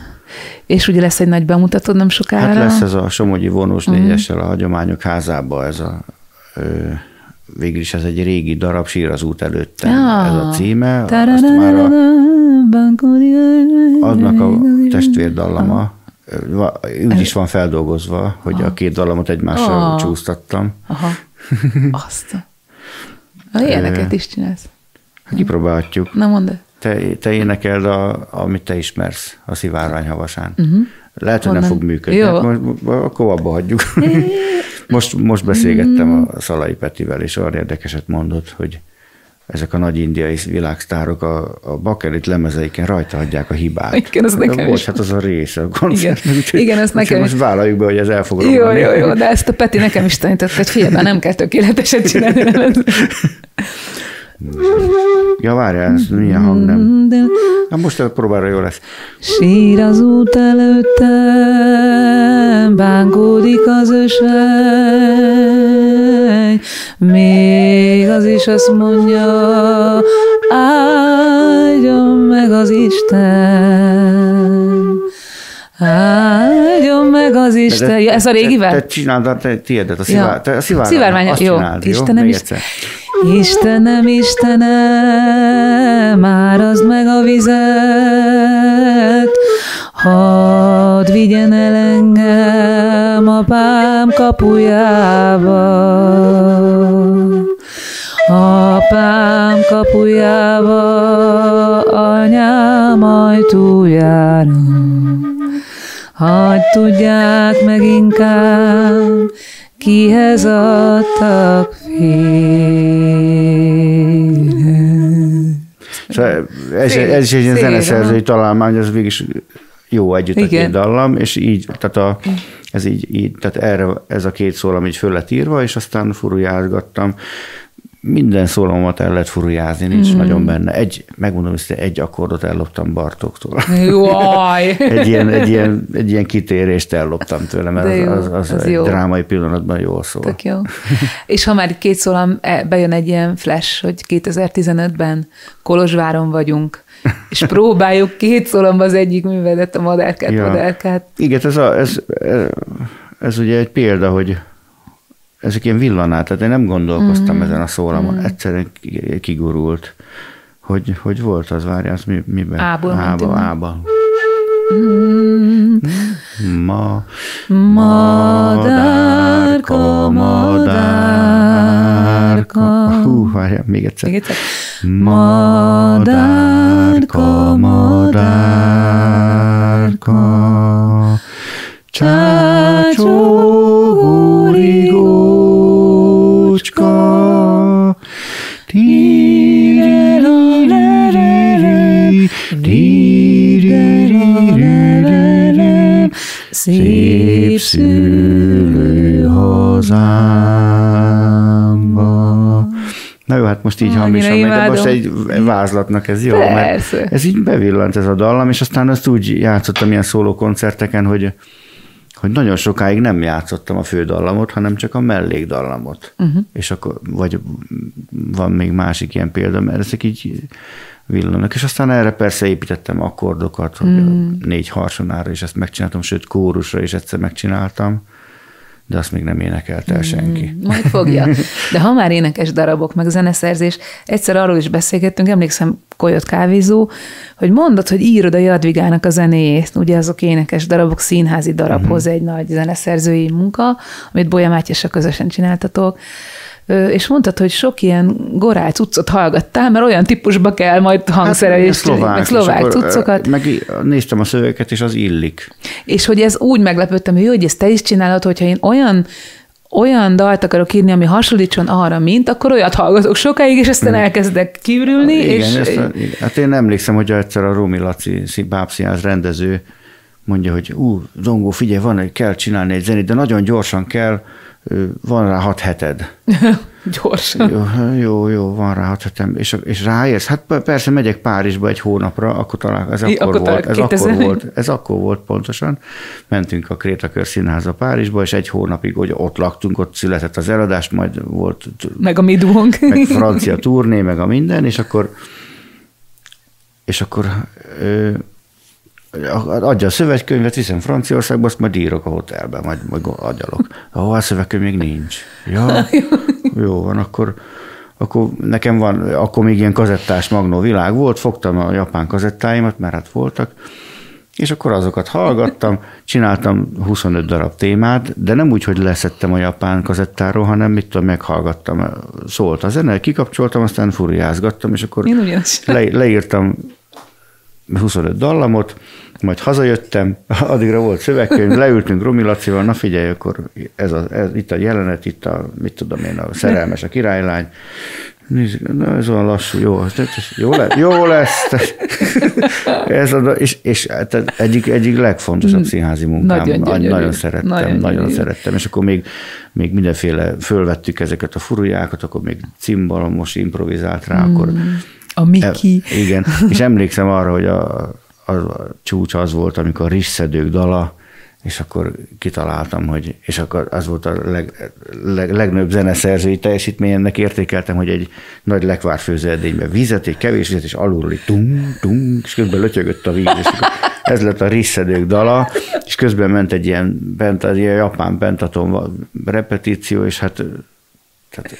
És ugye lesz egy nagy bemutató nem sokára. Hát lesz ez a Somogyi vonós uh-huh. négyessel a hagyományok házába, ez a ö, végül is ez egy régi darab, sír az út előtt. Ja. Ez a címe. Azt már a, adnak a testvérdallama, úgy is van feldolgozva, hogy Aha. a két dallamot egymással oh. csúsztattam. Aha. Azt. A ilyeneket is csinálsz. Kipróbálhatjuk. Na mondd. Te, te énekeld, a, amit te ismersz, a szivárvány havasán. Uh-huh. Lehet, hogy Honnan? nem fog működni. Jó. Hát most, akkor abba hagyjuk. most, most beszélgettem a Szalai Petivel, és olyan érdekeset mondott, hogy ezek a nagy indiai világsztárok a, a bakelit lemezeiken rajta hagyják a hibát. Igen, az nekem volt, is. Hát az a része a koncert. Igen, úgy, igen ezt nekem Most vállaljuk be, hogy ez el fog Jó, romlani. jó, jó, de ezt a Peti nekem is tanított, hogy figyelj, nem kell tökéleteset csinálni. Ja, várjál, ez milyen hang nem. Na most próbálra jó lesz. Sír az út előttem, bánkódik az ösej, még az is azt mondja, áldjon meg az Isten. Áldjon meg az Isten. Ja, ez a régivel? Te, te csináld te tiédet, a, szivár, ja. te a szivárvány. Szivárvány, jó. Csináld, Istenem, jó? Isten. Istenem, Istenem, árazd meg a vizet, hadd vigyen el engem apám kapujába. Apám kapujába, anyám ajtójára, hadd tudják meg inkább, kihez adtak Szóval ez, ez is egy ilyen zeneszerzői találmány, az végig jó együtt Igen. a két dallam, és így, tehát a, ez így, így, tehát erre ez a két szólam így föl lett írva, és aztán furujázgattam minden szólamomat el lehet furujázni, nincs mm. nagyon benne. Egy, megmondom, hogy egy akkordot elloptam Bartoktól. Jaj! egy, ilyen, egy, ilyen, egy ilyen kitérést elloptam tőle, mert jó, az, az, az, egy jó. drámai pillanatban jól szól. Tök jó. És ha már két szólam e, bejön egy ilyen flash, hogy 2015-ben Kolozsváron vagyunk, és próbáljuk két szólamba az egyik művelet, a madárkát, ja. madárkát. Igen, ez, a, ez, ez, ez ugye egy példa, hogy ezek ilyen villanát, tehát én nem gondolkoztam mm. ezen a szólamon, mm. egyszerűen kigurult. Hogy, hogy volt az, várjál, az mi, miben? Ából. Ába, ába. Ma, madárka, madárka. Hú, várjál, még egyszer. Még egyszer. Madárka, madárka, csácsó, szülő hazámba. Na jó, hát most így hamisan megy, de most egy vázlatnak ez jó, Persze. mert ez így bevillant ez a dallam, és aztán azt úgy játszottam ilyen szóló koncerteken, hogy hogy nagyon sokáig nem játszottam a fődallamot, hanem csak a mellékdallamot. Uh-huh. És akkor, vagy van még másik ilyen példa, mert ezek így villanak. És aztán erre persze építettem akkordokat, hogy mm. négy harsonára is ezt megcsináltam, sőt kórusra is egyszer megcsináltam. de azt még nem énekelt el senki. Mm, majd fogja. De ha már énekes darabok, meg zeneszerzés, egyszer arról is beszélgettünk, emlékszem, Kolyot kávézó, hogy mondod, hogy írod a Jadvigának a zenéjét, ugye azok énekes darabok, színházi darabhoz uh-huh. egy nagy zeneszerzői munka, amit Bolya Mátyásra közösen csináltatok, és mondtad, hogy sok ilyen gorál cuccot hallgattál, mert olyan típusba kell majd hangszerelést, hát, szlovák, meg szlovák cuccokat. Meg néztem a szövegeket, és az illik. És hogy ez úgy meglepődtem, hogy jó, hogy ezt te is csinálod, hogyha én olyan olyan dalt akarok írni, ami hasonlítson arra, mint, akkor olyat hallgatok sokáig, és aztán hmm. elkezdek kívülni. Igen, és... ezt a, hát én emlékszem, hogy egyszer a Rómi Laci bábszínház rendező mondja, hogy ú, Zongó, figyelj, van, kell csinálni egy zenét, de nagyon gyorsan kell, van rá hat heted. Gyorsan. Jó, jó, jó, van rá hat hetem. És, és ráérsz? Hát persze megyek Párizsba egy hónapra, akkor talán ez akkor, akkor volt. Ez 2000. akkor volt, ez akkor volt pontosan. Mentünk a Krétakör Színházba Párizsba, és egy hónapig hogy ott laktunk, ott született az eladás, majd volt... Meg a midónk. Meg francia turné, meg a minden, és akkor és akkor adja a szövegkönyvet, viszem Franciaországba, azt majd írok a hotelben, majd, majd agyalok. Ahol a szövegkönyv még nincs. Ja, jó van, akkor, akkor nekem van, akkor még ilyen kazettás magnó világ volt, fogtam a japán kazettáimat, mert hát voltak, és akkor azokat hallgattam, csináltam 25 darab témát, de nem úgy, hogy leszettem a japán kazettáról, hanem mit tudom, meghallgattam, szólt a zene, kikapcsoltam, aztán furiázgattam, és akkor le, leírtam 25 dallamot, majd hazajöttem, addigra volt szövegkönyv, leültünk Romi Lacival, na figyelj, akkor ez, a, ez itt a jelenet, itt a, mit tudom én, a szerelmes, a királylány, na ez olyan lassú, jó, jó, lesz, jó lesz. ez a, és, és hát egyik, egyik legfontosabb színházi munkám. Nagyon, gyönyörű. nagyon szerettem, nagyon, nagyon szerettem. És akkor még, még mindenféle, fölvettük ezeket a furujákat, akkor még cimbalomos improvizált rá, mm. akkor a Miki. E, igen, és emlékszem arra, hogy a, a, a csúcs az volt, amikor risszedők dala, és akkor kitaláltam, hogy, és akkor az volt a leg, leg, legnagyobb zeneszerzői teljesítmény, ennek értékeltem, hogy egy nagy lekvárfőző edénybe vizet, egy kevés vizet, és alulról így tung, tung, és közben lötyögött a víz, és akkor ez lett a risszedők dala, és közben ment egy ilyen, bent, egy ilyen japán bentatom repetíció, és hát tehát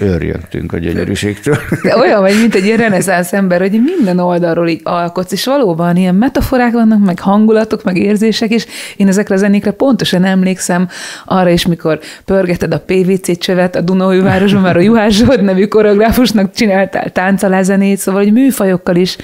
őrjöntünk a gyönyörűségtől. De olyan vagy, mint egy ilyen reneszánsz ember, hogy minden oldalról így alkotsz, és valóban ilyen metaforák vannak, meg hangulatok, meg érzések, és én ezekre a zenékre pontosan emlékszem arra is, mikor pörgeted a PVC csövet a Dunaújvárosban, mert a Juhász Zsolt nevű koreográfusnak csináltál táncalázenét, szóval hogy műfajokkal is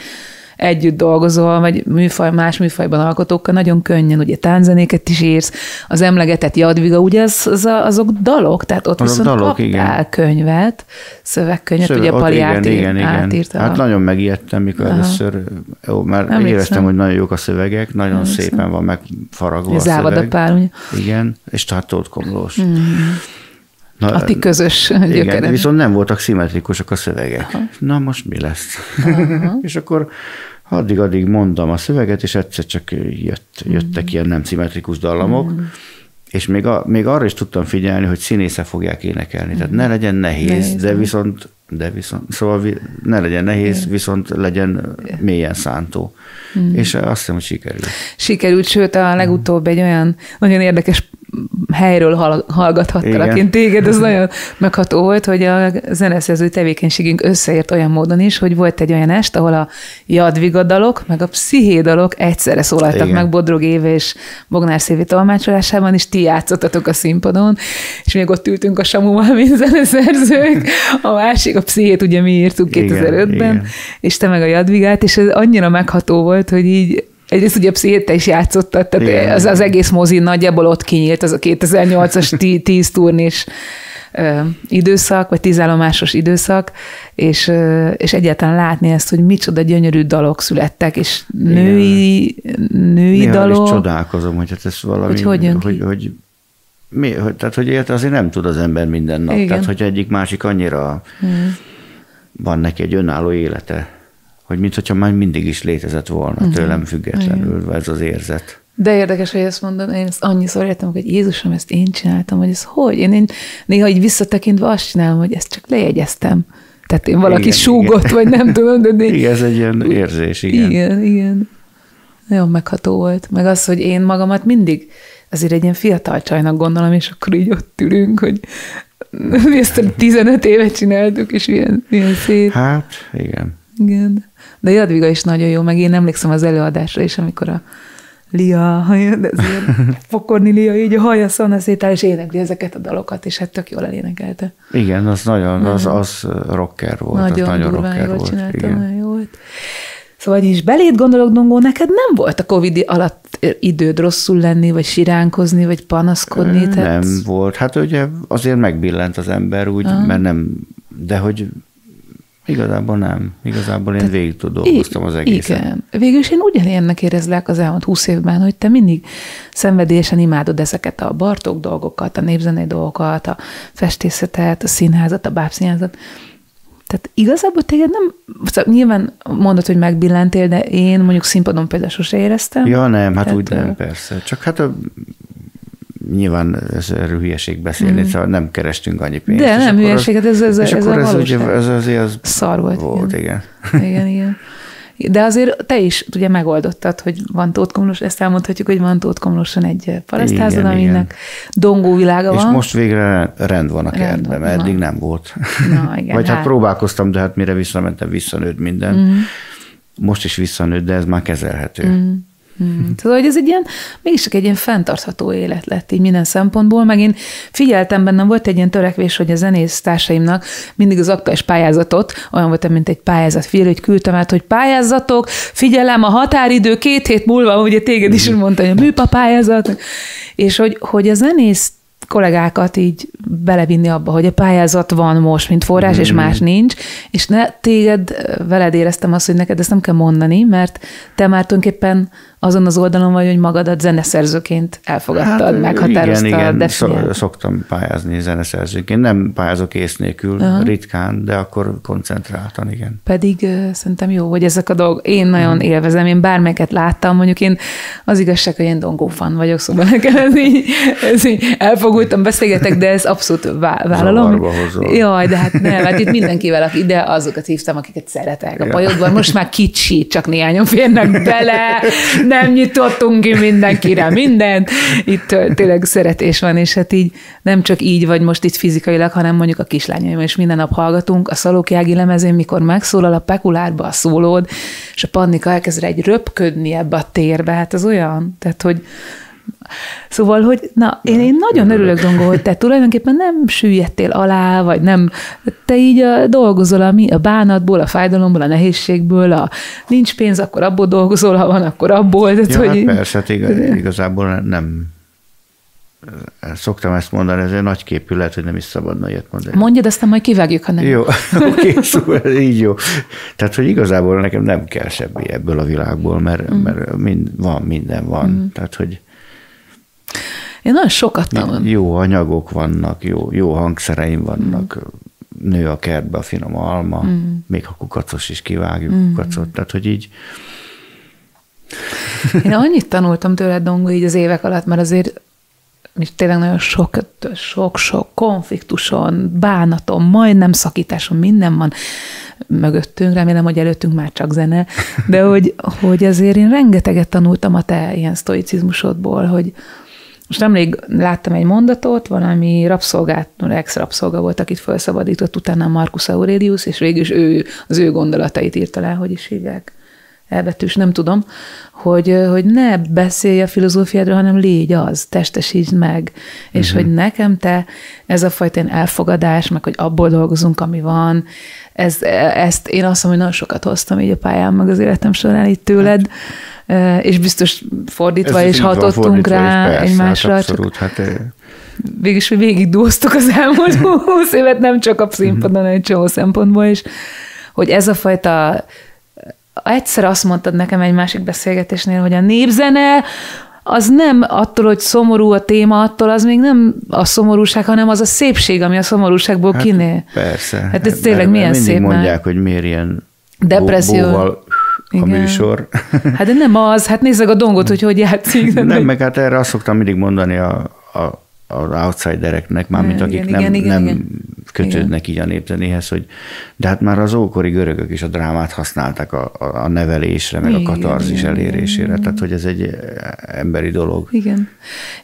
együtt dolgozol, vagy műfaj, más műfajban alkotókkal, nagyon könnyen, ugye tánzenéket is írsz, az emlegetett Jadviga, ugye az, az azok dalok, tehát ott azok viszont dalok, kaptál igen. könyvet, szövegkönyvet, Szöveg, ugye Pali igen, átír, igen, igen. átírta. Hát nagyon megijedtem, mikor Aha. először, jó, mert Emlékszem. éreztem, hogy nagyon jók a szövegek, nagyon Emlékszem. szépen van megfaragva a, a szöveg. ugye? Igen, és tartót komlós. Mm. Na, a ti közös gyökerem. viszont nem voltak szimmetrikusak a szövegek. Aha. Na most mi lesz? és akkor addig-addig mondtam a szöveget, és egyszer csak jött, jöttek mm. ilyen nem szimmetrikus dallamok, mm. és még, a, még arra is tudtam figyelni, hogy színésze fogják énekelni. Mm. Tehát ne legyen nehéz, nehéz de viszont, de viszont, szóval ne legyen nehéz, viszont legyen mélyen szántó. Mm. És azt hiszem, hogy sikerült. Sikerült, sőt a legutóbb egy olyan nagyon érdekes helyről hallgathattalak én téged, ez nagyon megható volt, hogy a zeneszerző tevékenységünk összeért olyan módon is, hogy volt egy olyan est, ahol a Jadviga dalok, meg a pszichédalok egyszerre szólaltak Igen. meg Bodrog Éve és Bognár Szévi tolmácsolásában, és ti játszottatok a színpadon, és még ott ültünk a Samuval, mint zeneszerzők, a másik, a pszichét ugye mi írtuk 2005-ben, Igen. és te meg a Jadvigát, és ez annyira megható volt, hogy így Egyrészt ugye pszichét is játszottad, tehát Igen. az, az egész mozi nagyjából ott kinyílt, az a 2008-as 10 turnés időszak, vagy tízállomásos időszak, és, és egyáltalán látni ezt, hogy micsoda gyönyörű dalok születtek, és női, női Néha dalok. is csodálkozom, hogy hát ez valami, hogy, hogy, hogy, hogy mi, hogy, tehát, hogy érte, azért nem tud az ember minden nap. Igen. Tehát, hogy egyik másik annyira hmm. van neki egy önálló élete hogy mintha már mindig is létezett volna uh-huh. tőlem függetlenül Igen. ez az érzet. De érdekes, hogy ezt mondod, én ezt annyiszor értem, hogy Jézusom, ezt én csináltam, hogy ez hogy? Én, én néha így visszatekintve azt csinálom, hogy ezt csak lejegyeztem. Tehát én valaki igen, súgott, igen. vagy nem tudom, de... Igen, ez egy ilyen érzés, igen. Igen, igen. Nagyon megható volt. Meg az, hogy én magamat mindig azért egy ilyen fiatal csajnak gondolom, és akkor így ott ülünk, hogy ezt 15 évet csináltuk, és milyen, milyen szép. Hát, igen. Igen. De Jadviga is nagyon jó, meg én emlékszem az előadásra is, amikor a Lia, de ez ilyen pokorni Lia, így a haja szanaszétál, és énekli ezeket a dalokat, és hát tök jól elénekelte. Igen, az nagyon, az, az rocker volt. Nagyon, az nagyon rocker jól volt. csinálta, igen. nagyon jó volt. Szóval is beléd gondolok, Dongó, neked nem volt a Covid alatt időd rosszul lenni, vagy siránkozni, vagy panaszkodni? Tehát... Nem volt. Hát ugye azért megbillent az ember úgy, Aha. mert nem, de hogy igazából nem. Igazából én végig dolgoztam az egészet. Igen. Végül is én ugyanilyennek érezlek az elmúlt húsz évben, hogy te mindig szenvedélyesen imádod ezeket a Bartók dolgokat, a népzenei dolgokat, a festészetet, a színházat, a bábszínházat. Tehát igazából téged nem, szóval nyilván mondod, hogy megbillentél, de én mondjuk színpadon például sose éreztem. Ja, nem, hát Tehát, úgy nem, persze. Csak hát a, nyilván ez hülyeség beszélni, mm. szóval nem kerestünk annyi pénzt. De és nem hülyeség, hát ez- ez- és ez akkor ez, ugye, ez azért az Szar volt, Volt, igen. igen. Igen, igen. De azért te is ugye megoldottad, hogy van Tóth Komlós, ezt elmondhatjuk, hogy van Tóth Komlóson egy parasztházad, aminek dongó világa És van. most végre rend van a Rend kertben, mert eddig nem volt. Na, igen, Vagy hát hát. próbálkoztam, de hát mire visszamentem, visszanőtt minden. Mhm. Most is visszanőtt, de ez már kezelhető. Mm. Tudod, hogy ez egy ilyen, mégiscsak egy ilyen fenntartható élet lett így minden szempontból, meg én figyeltem bennem, volt egy ilyen törekvés, hogy a zenész társaimnak mindig az aktuális pályázatot, olyan voltam, mint egy pályázat fél, hogy küldtem át, hogy pályázatok, figyelem, a határidő két hét múlva, ugye téged is mondta, hogy a műpa pályázat, és hogy, hogy a zenész kollégákat így belevinni abba, hogy a pályázat van most, mint forrás, és más nincs, és ne téged, veled éreztem azt, hogy neked ezt nem kell mondani, mert te már tulajdonképpen azon az oldalon vagy, hogy magadat zeneszerzőként elfogadtad, hát, meghatároztad, igen, igen, szok- szoktam pályázni zeneszerzőként. Nem pályázok ész nélkül, Aha. ritkán, de akkor koncentráltan, igen. Pedig uh, szerintem jó, hogy ezek a dolgok, én nagyon Hmm. élvezem, én bármelyiket láttam, mondjuk én az igazság, hogy én dongó fan vagyok, szóval nekem ez így, ez így elfogultam, beszélgetek, de ez abszolút vá- vállalom. Jaj, de hát nem, hát itt mindenkivel, aki ide, azokat hívtam, akiket szeretek. A Ja. pajodban most már kicsi, csak néhányan férnek bele, nem nyitottunk ki mindenkire mindent. Itt tényleg szeretés van, és hát így nem csak így vagy most itt fizikailag, hanem mondjuk a kislányaim is minden nap hallgatunk. A Szalókjági lemezén, mikor megszólal a pekulárba a szólód, és a Pannika elkezd egy röpködni ebbe a térbe, hát az olyan, tehát hogy Szóval, hogy na, én, én nagyon örülök, Dongó, hogy te tulajdonképpen nem süllyedtél alá, vagy nem, te így a, dolgozol a, mi- a bánatból, a fájdalomból, a nehézségből, a nincs pénz, akkor abból dolgozol, ha van, akkor abból. Tehát, Ja, hogy hát persze, hát igaz, igazából nem szoktam ezt mondani, ez egy nagy képű, lehet, hogy nem is szabadna ilyet mondani. Mondjad, aztán majd kivágjuk, ha nem. Jó, oké, szóval így jó. Tehát, hogy igazából nekem nem kell semmi ebből a világból, mert, Mm. mert mind, van, minden van. Tehát, hogy Én nagyon sokat tanulom. jó anyagok vannak, jó, jó hangszereim vannak, nő a kertbe a finom alma, Mm. még ha kukacos is kivágjuk kukacot. Tehát, hogy így Én annyit tanultam tőled, Dongo, így az évek alatt, mert azért és tényleg nagyon sok, sok, sok konfliktuson, bánaton, majdnem szakításon, minden van mögöttünk, remélem, hogy előttünk már csak zene, de hogy, hogy azért én rengeteget tanultam a te ilyen sztoicizmusodból, hogy most nemrég láttam egy mondatot, valami rabszolgát, ex-rabszolga volt, akit felszabadított utána Marcus Aurelius, és végül is ő, az ő gondolatait írta le, hogy is hívják elbetűs, nem tudom, hogy, hogy ne beszélj a filozófiádról, hanem légy az, testesítsd meg, és uh-huh. hogy nekem te ez a fajta elfogadás, meg hogy abból dolgozunk, ami van, ez, ezt én azt mondom, hogy nagyon sokat hoztam így a pályám, meg az életem során itt tőled, és biztos fordítva is hatottunk fordítva rá persze, egymásra. Hát abszolút, hát végig, hogy végig dúztuk az elmúlt húsz évet, nem csak a színpadon, egy csomó szempontból is, hogy ez a fajta egyszer azt mondtad nekem egy másik beszélgetésnél, hogy a népzene az nem attól, hogy szomorú a téma, attól az még nem a szomorúság, hanem az a szépség, ami a szomorúságból hát kinél. Persze. Hát ez Mert- tényleg mert milyen mindig szép már. mondják, hogy miért ilyen Depresszió. bó- bóval a Igen. műsor. Hát de nem az, hát nézzek a dongot, hogy hogy játszik. de Nem, meg hát erre azt szoktam mindig mondani a, a, az outsidereknek, mármint akik igen, nem, igen, nem igen. Kötődnek Igen. így a népzenéhez, hogy de hát már az ókori görögök is a drámát használták a, a nevelésre, meg Igen, a katarzis elérésére, tehát hogy ez egy emberi dolog. Igen.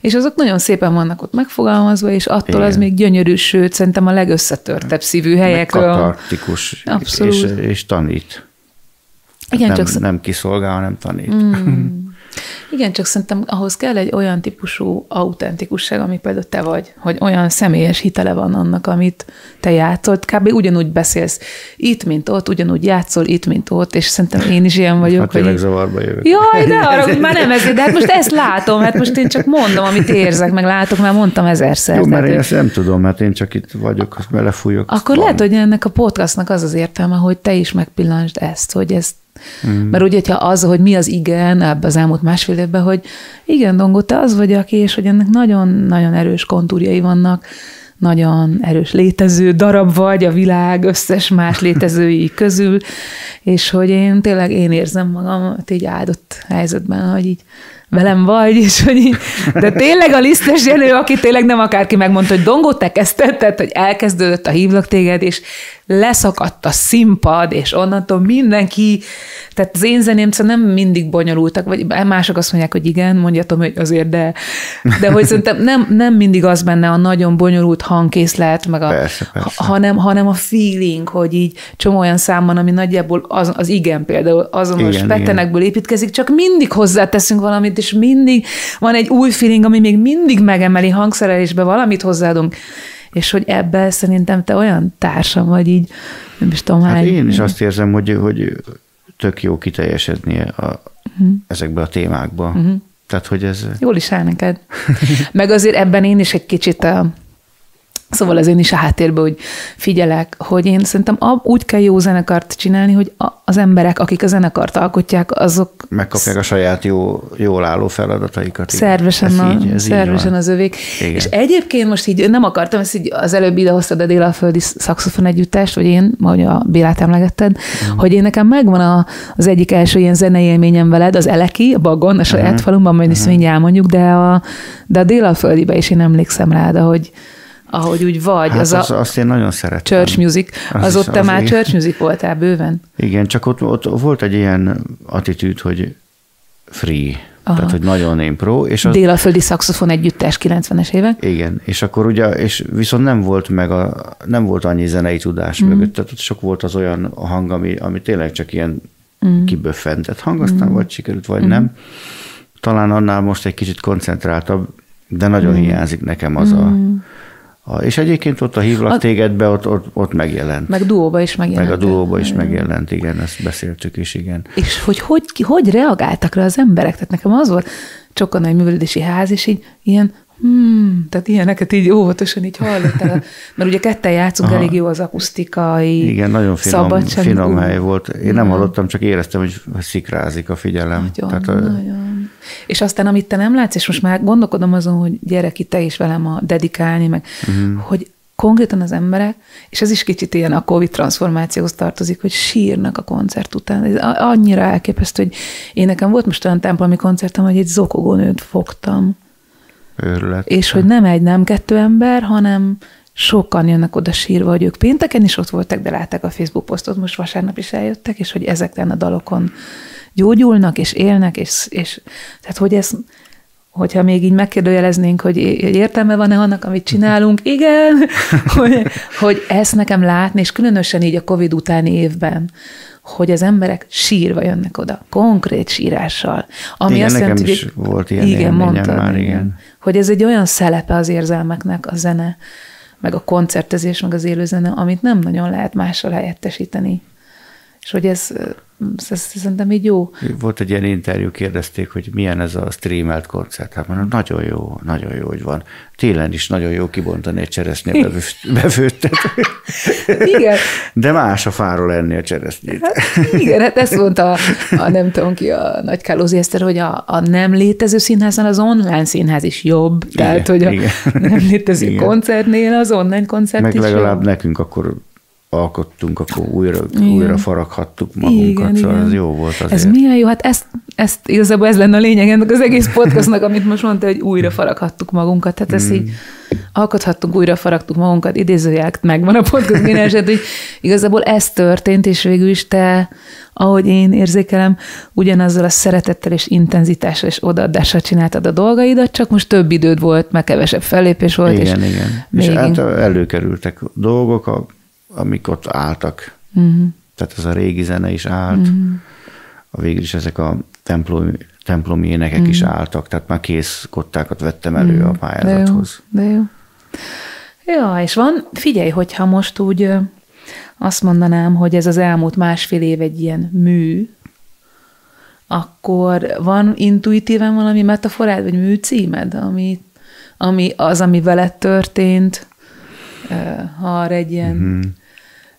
És azok nagyon szépen vannak ott megfogalmazva, és attól Igen. az még gyönyörű, sőt, szerintem a legösszetörtebb szívű helyekről. Meg katartikus, Abszolút. És, és tanít. Igen, nem, csak nem kiszolgál, hanem tanít. Mm. Igen, csak szerintem ahhoz kell egy olyan típusú autentikusság, ami például te vagy, hogy olyan személyes hitele van annak, amit te játszol. Kb. ugyanúgy beszélsz itt, mint ott, ugyanúgy játszol itt, mint ott, és szerintem én is ilyen vagyok. Hát tényleg zavarba jövök. Jaj, de arra, már nem ezért, de hát most ezt látom, hát most én csak mondom, amit érzek, meg látok, már mondtam ezerszer. Jó, mert én ezt nem tudom, mert én csak itt vagyok, belefújok. Akkor van. lehet, hogy ennek a podcastnak az az értelme, hogy te is megpillantsd ezt, hogy ezt Mm. Mert ugye, hogyha az, hogy mi az igen ebbe az elmúlt másfél évben, hogy igen, Dongó, te az vagy, aki, és hogy ennek nagyon-nagyon erős kontúrjai vannak, nagyon erős létező darab vagy a világ összes más létezői közül, és hogy én tényleg én érzem magam így áldott helyzetben, hogy így velem vagy, és hogy így, de tényleg a lisztes jelő, aki tényleg nem akárki megmondta, hogy Dongó, te kezdted, hogy elkezdődött a hívlak téged, és leszakadt a színpad, és onnantól mindenki, tehát az én zeném szóval nem mindig bonyolultak, vagy mások azt mondják, hogy igen, mondjatom, hogy azért, de, de hogy szerintem nem, nem mindig az benne a nagyon bonyolult hangkészlet, meg a, persze, persze. Hanem, hanem a feeling, hogy így csomó olyan számban, ami nagyjából az, az igen például azonos igen, petenekből igen. építkezik, csak mindig hozzáteszünk valamit, és mindig van egy új feeling, ami még mindig megemeli hangszerelésbe, valamit hozzáadunk és hogy ebben szerintem te olyan társam vagy így, nem is tudom, hát hány... én is azt érzem, hogy, hogy tök jó kiteljesednie a, uh-huh. ezekbe a témákba. Uh-huh. Tehát, hogy ez... Jól is áll neked. Meg azért ebben én is egy kicsit a, Szóval az én is a háttérben, hogy figyelek, hogy én szerintem úgy kell jó zenekart csinálni, hogy az emberek, akik a zenekart alkotják, azok... Megkapják a saját jó, jól álló feladataikat. Szervesen, ez a, így, ez szervesen az övék. Igen. És egyébként most így nem akartam, ezt így az előbb idehoztad a délaföldi szakszofon együttest, vagy én, ahogy a Bélát emlegetted, uh-huh. hogy én nekem megvan a, az egyik első ilyen zenei élményem veled, az Eleki, a Bagon, a saját uh-huh. falumban, majd uh-huh. mindjárt elmondjuk, de a, de a délaföldibe is én emlékszem rád, hogy ahogy úgy vagy. Hát az, az, a azt én nagyon szeretem. Church music. Az, az ott te az már igen. church music voltál bőven? Igen, csak ott, ott volt egy ilyen attitűd, hogy free. Aha. Tehát, hogy nagyon impro. És az... Délaföldi szakszofon együttes 90-es évek. Igen, és akkor ugye, és viszont nem volt meg a, nem volt annyi zenei tudás mm. mögött, tehát ott sok volt az olyan hang, ami, ami tényleg csak ilyen mm. kiböffentett hang, aztán mm. vagy sikerült, vagy mm. nem. Talán annál most egy kicsit koncentráltabb, de nagyon mm. hiányzik nekem az mm. a és egyébként ott a hívlak a, téged be, ott, ott, ott megjelent. Meg duóba is megjelent. Meg a duóba is megjelent, igen, ezt beszéltük is, igen. És hogy hogy, hogy reagáltak rá az emberek? Tehát nekem az volt sokkal nagy művelődési ház, és így ilyen, Hmm, tehát ilyeneket így óvatosan így hallottál. Mert ugye ketten játszunk, Aha. elég jó az akusztikai Igen, nagyon finom, szabadság. finom hely volt. Én nem hallottam, csak éreztem, hogy szikrázik a figyelem. Nagyon, tehát, nagyon. És aztán, amit te nem látsz, és most már gondolkodom azon, hogy gyerek itt te is velem a dedikálni, meg uh-huh. hogy konkrétan az emberek, és ez is kicsit ilyen a Covid transformációhoz tartozik, hogy sírnak a koncert után. Ez annyira elképesztő, hogy én nekem volt most olyan templomi koncertem, hogy egy zokogónőt fogtam Őrület. És hogy nem egy, nem kettő ember, hanem sokan jönnek oda sírva, hogy ők pénteken is ott voltak, de látták a Facebook posztot, most vasárnap is eljöttek, és hogy ezeken a dalokon gyógyulnak, és élnek, és, és tehát hogy ez, hogyha még így megkérdőjeleznénk, hogy értelme van-e annak, amit csinálunk, igen, hogy, hogy ezt nekem látni, és különösen így a Covid utáni évben, hogy az emberek sírva jönnek oda, konkrét sírással. Ami igen, azt jelenti, is hogy, volt ilyen igen, mondtad, már, igen. Hogy ez egy olyan szelepe az érzelmeknek a zene, meg a koncertezés, meg az élőzene, amit nem nagyon lehet mással helyettesíteni. És hogy ez ez, ez szerintem így jó. Volt egy ilyen interjú, kérdezték, hogy milyen ez a streamelt koncert. Hát mondom, nagyon jó, nagyon jó, hogy van. Télen is nagyon jó kibontani egy cseresznye befőttet. Igen. De más a fáról enni a cseresznyét. Hát, igen, hát ezt mondta a, a nem tudom ki, a Nagy Kálózi Eszter, hogy a, a nem létező színházan az online színház is jobb. Igen, Tehát, hogy a igen. nem létező igen. koncertnél az online koncert Meg is legalább jobb. nekünk akkor alkottunk, akkor újra, igen. újra faraghattuk magunkat, igen, szóval igen. ez jó volt azért. Ez milyen jó, hát ezt, ezt igazából ez lenne a lényeg ennek az egész podcastnak, amit most mondta, hogy újra faraghattuk magunkat, tehát ez mm. így alkothattunk, újra faragtuk magunkat, idézőjelk megvan a podcast minden hogy igazából ez történt, és végül is te, ahogy én érzékelem, ugyanazzal a szeretettel és intenzitással és odaadással csináltad a dolgaidat, csak most több időd volt, meg kevesebb fellépés volt. Igen, és igen. Még és hát előkerültek dolgok, amik ott álltak. Uh-huh. Tehát ez a régi zene is állt, uh-huh. a végül is ezek a templom, templomi énekek mm. is álltak, tehát már kész kottákat vettem elő mm. a pályázathoz. De jó, de jó. Ja, és van, figyelj, hogyha most úgy azt mondanám, hogy ez az elmúlt másfél év egy ilyen mű, akkor van intuitíven valami metaforád, vagy műcímed, ami, ami az, ami veled történt, ha arra egy ilyen... Mm-hmm.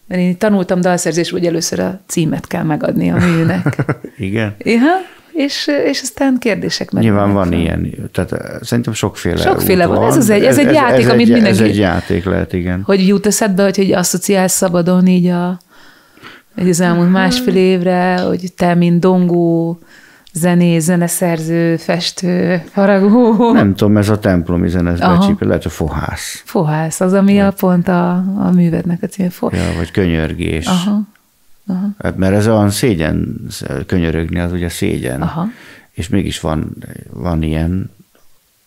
Mert én tanultam dalszerzés, hogy először a címet kell megadni a műnek. Igen? Ja, és, és aztán kérdések meg. Nyilván van fel. ilyen, tehát eh, szerintem sokféle Sokféle van. van, ez, az egy, ez, ez egy játék, ez amit egy, mindenki... Ez egy játék lehet, igen. Hogy jut eszedbe, hogy, hogy asszociálsz szabadon így a, egy az elmúlt másfél évre, hogy te, mint dongó, zené, zeneszerző, festő, faragó. Nem tudom, ez a templomi zene, ez lehet a fohász. Fohász, az, ami a pont a, a művednek a címe. Ja, vagy könyörgés. Aha. Aha. Hát mert ez olyan szégyen könyörögni, az ugye szégyen. Aha. És mégis van, van ilyen,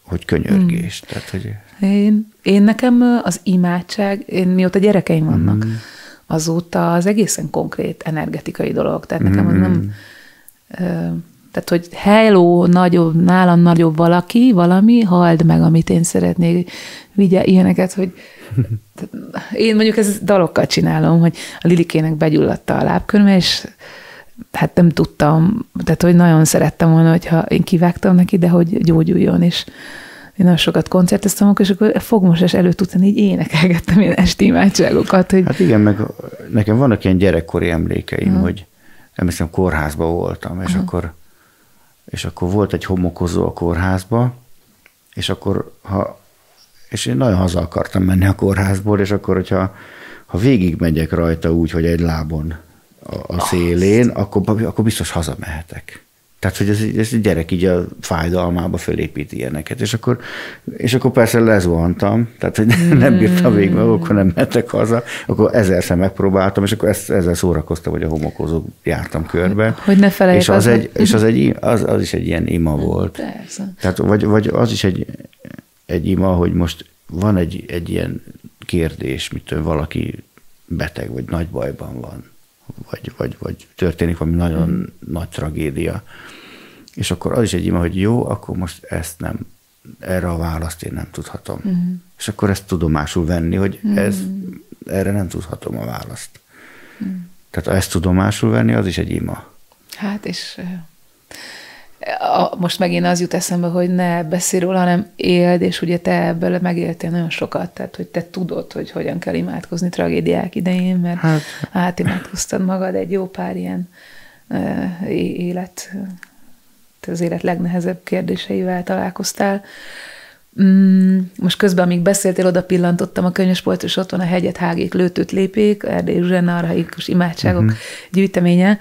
hogy könyörgés. Hmm. Tehát, hogy... én, én nekem az imádság, én mióta gyerekeim vannak, hmm. azóta az egészen konkrét energetikai dolog. Tehát nekem hmm. az nem... Tehát, hogy hello, nagyobb, nálam nagyobb valaki, valami, hald meg, amit én szeretnék. Vigye ilyeneket, hogy én mondjuk ezt dalokkal csinálom, hogy a Lilikének begyulladta a lábkörme, és hát nem tudtam, tehát hogy nagyon szerettem volna, hogyha én kivágtam neki, de hogy gyógyuljon, és én nagyon sokat koncerteztem, akkor, és akkor fogmosás előtt után így énekelgettem ilyen esti imádságokat. Hogy... Hát igen, meg nekem vannak ilyen gyerekkori emlékeim, ha. hogy emlékszem, kórházba voltam, és akkor, és akkor volt egy homokozó a kórházba, és akkor, ha és én nagyon haza akartam menni a kórházból, és akkor, hogyha ha végig megyek rajta úgy, hogy egy lábon a, a szélén, akkor, akkor biztos hazamehetek. Tehát, hogy ez, ez egy gyerek így a fájdalmába fölépít ilyeneket. És akkor, és akkor persze lezuhantam, tehát, hogy nem bírtam végig, meg akkor nem mentek haza. Akkor ezerszer megpróbáltam, és akkor ezt, ezzel szórakoztam, hogy a homokozó jártam körbe. Hogy ne felejtsd. És az, egy, és az, egy, az, az is egy ilyen ima volt. Persze. Tehát, vagy, vagy az is egy, egy ima, hogy most van egy, egy ilyen kérdés, mit valaki beteg vagy nagy bajban van, vagy, vagy, vagy történik valami nagyon mm. nagy tragédia, és akkor az is egy ima, hogy jó, akkor most ezt nem, erre a választ én nem tudhatom. Mm. És akkor ezt tudomásul venni, hogy mm. ez, erre nem tudhatom a választ. Mm. Tehát ezt tudomásul venni, az is egy ima. Hát, és a, most megint az jut eszembe, hogy ne beszélj róla, hanem éld, és ugye te ebből megéltél nagyon sokat, tehát hogy te tudod, hogy hogyan kell imádkozni tragédiák idején, mert hát. átimádkoztad magad egy jó pár ilyen uh, élet, az élet legnehezebb kérdéseivel találkoztál. Mm, most közben, amíg beszéltél, oda pillantottam a könyvespolcra, és ott van a hegyet, hágék, lőtőt lépék, Erdély Zsuzsana arhaikus imádságok uh-huh. gyűjteménye,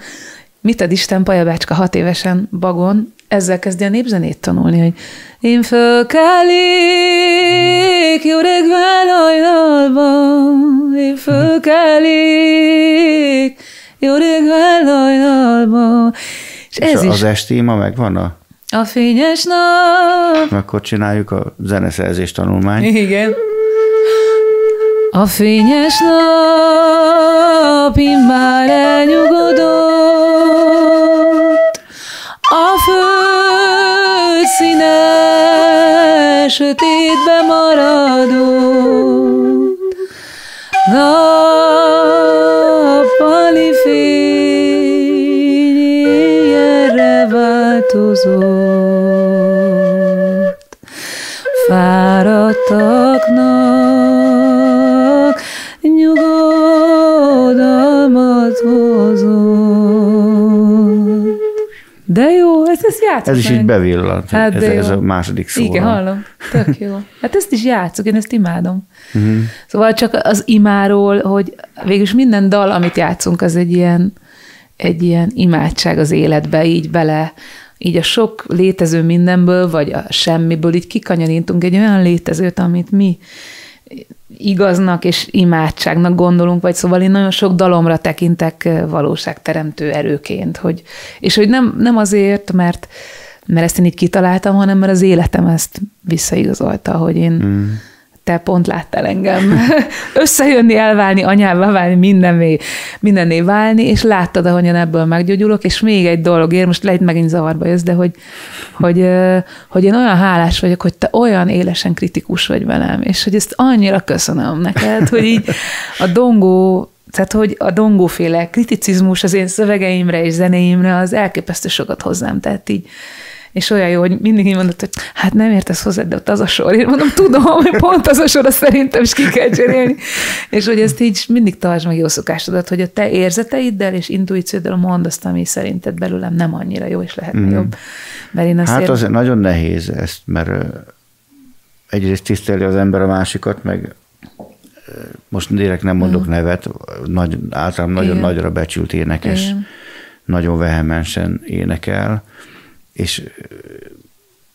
Mit ad Isten Pajabácska hat évesen Bagon, ezzel kezdi a népzenét tanulni, hogy én fölkelik, jó reggel hajnalban, én fölkelik, jó reggel hajnalban. És, és ez az is. esti ma megvan a a fényes nap. Akkor csináljuk a zeneszerzés tanulmányt. Igen. A fényes nap már elnyugodott, a föld színe sötétbe maradott, nappali fény éjjelre változott, fáradtaknak jó, ez, ez játszok Ez is így bevillant, hát ez, ez a második szó. Igen, hallom, tök jó. Hát ezt is játszok, én ezt imádom. Uh-huh. Szóval csak az imáról, hogy végülis minden dal, amit játszunk, az egy ilyen, egy ilyen imádság az életbe, így bele így a sok létező mindenből, vagy a semmiből így kikanyarítunk egy olyan létezőt, amit mi igaznak és imádságnak gondolunk, vagy szóval én nagyon sok dalomra tekintek valóságteremtő erőként, hogy, és hogy nem, nem azért, mert, mert ezt én így kitaláltam, hanem mert az életem ezt visszaigazolta, hogy én, mm te pont láttál engem. Összejönni, elválni, anyává válni, mindenné, mindenné válni, és láttad, ahogyan ebből meggyógyulok, és még egy dolog ér, most lehet megint zavarba jössz, de hogy, hogy, hogy én olyan hálás vagyok, hogy te olyan élesen kritikus vagy velem, és hogy ezt annyira köszönöm neked, hogy így a dongó tehát, hogy a dongóféle kriticizmus az én szövegeimre és zenéimre az elképesztő sokat hozzám tett így és olyan jó, hogy mindig így mondod, hogy hát nem értesz hozzá, de ott az a sor. Én mondom, tudom, hogy pont az a sor, azt szerintem is ki kell cserélni. És hogy ezt így mindig tartsd meg jó szokásodat, hogy a te érzeteiddel és intuícióddal mondd azt, ami szerinted belőlem nem annyira jó, és lehetne mm. jobb. Mert én azt hát ér... az nagyon nehéz ezt, mert egyrészt tiszteli az ember a másikat, meg most direkt nem mondok mm. nevet, nagy, általában nagyon Igen. nagyra becsült énekes, Igen. nagyon vehemensen énekel, és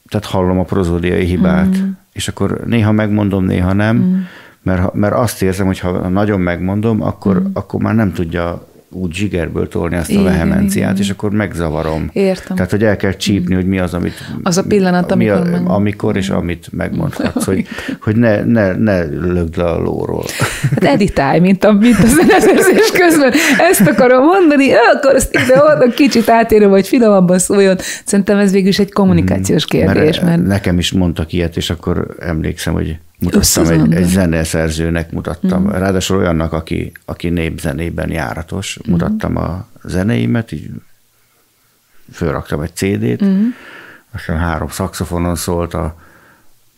tehát hallom a prozódiai hibát, mm. és akkor néha megmondom, néha nem, mm. mert, mert azt érzem, hogy ha nagyon megmondom, akkor, mm. akkor már nem tudja úgy zsigerből tolni azt a igen, vehemenciát, igen. és akkor megzavarom. Értem. Tehát, hogy el kell csípni, hogy mi az, amit... Az a pillanat, amikor... Mi a, meg... Amikor, és amit megmondhatsz, hogy, hogy ne, ne, ne lögd le a lóról. Hát editálj, mint a, mint a zeneszerzés közben. Ezt akarom mondani, akkor ezt ide-oda kicsit átérő, vagy finomabban szóljon. Szerintem ez végül is egy kommunikációs hmm, kérdés. Mert, mert... Nekem is mondtak ilyet, és akkor emlékszem, hogy mutattam egy, egy zeneszerzőnek, mutattam, mm. ráadásul olyannak, aki, aki népzenében járatos, mm. mutattam a zeneimet, így fölraktam egy CD-t, mm. aztán három szakszofonon szólt a,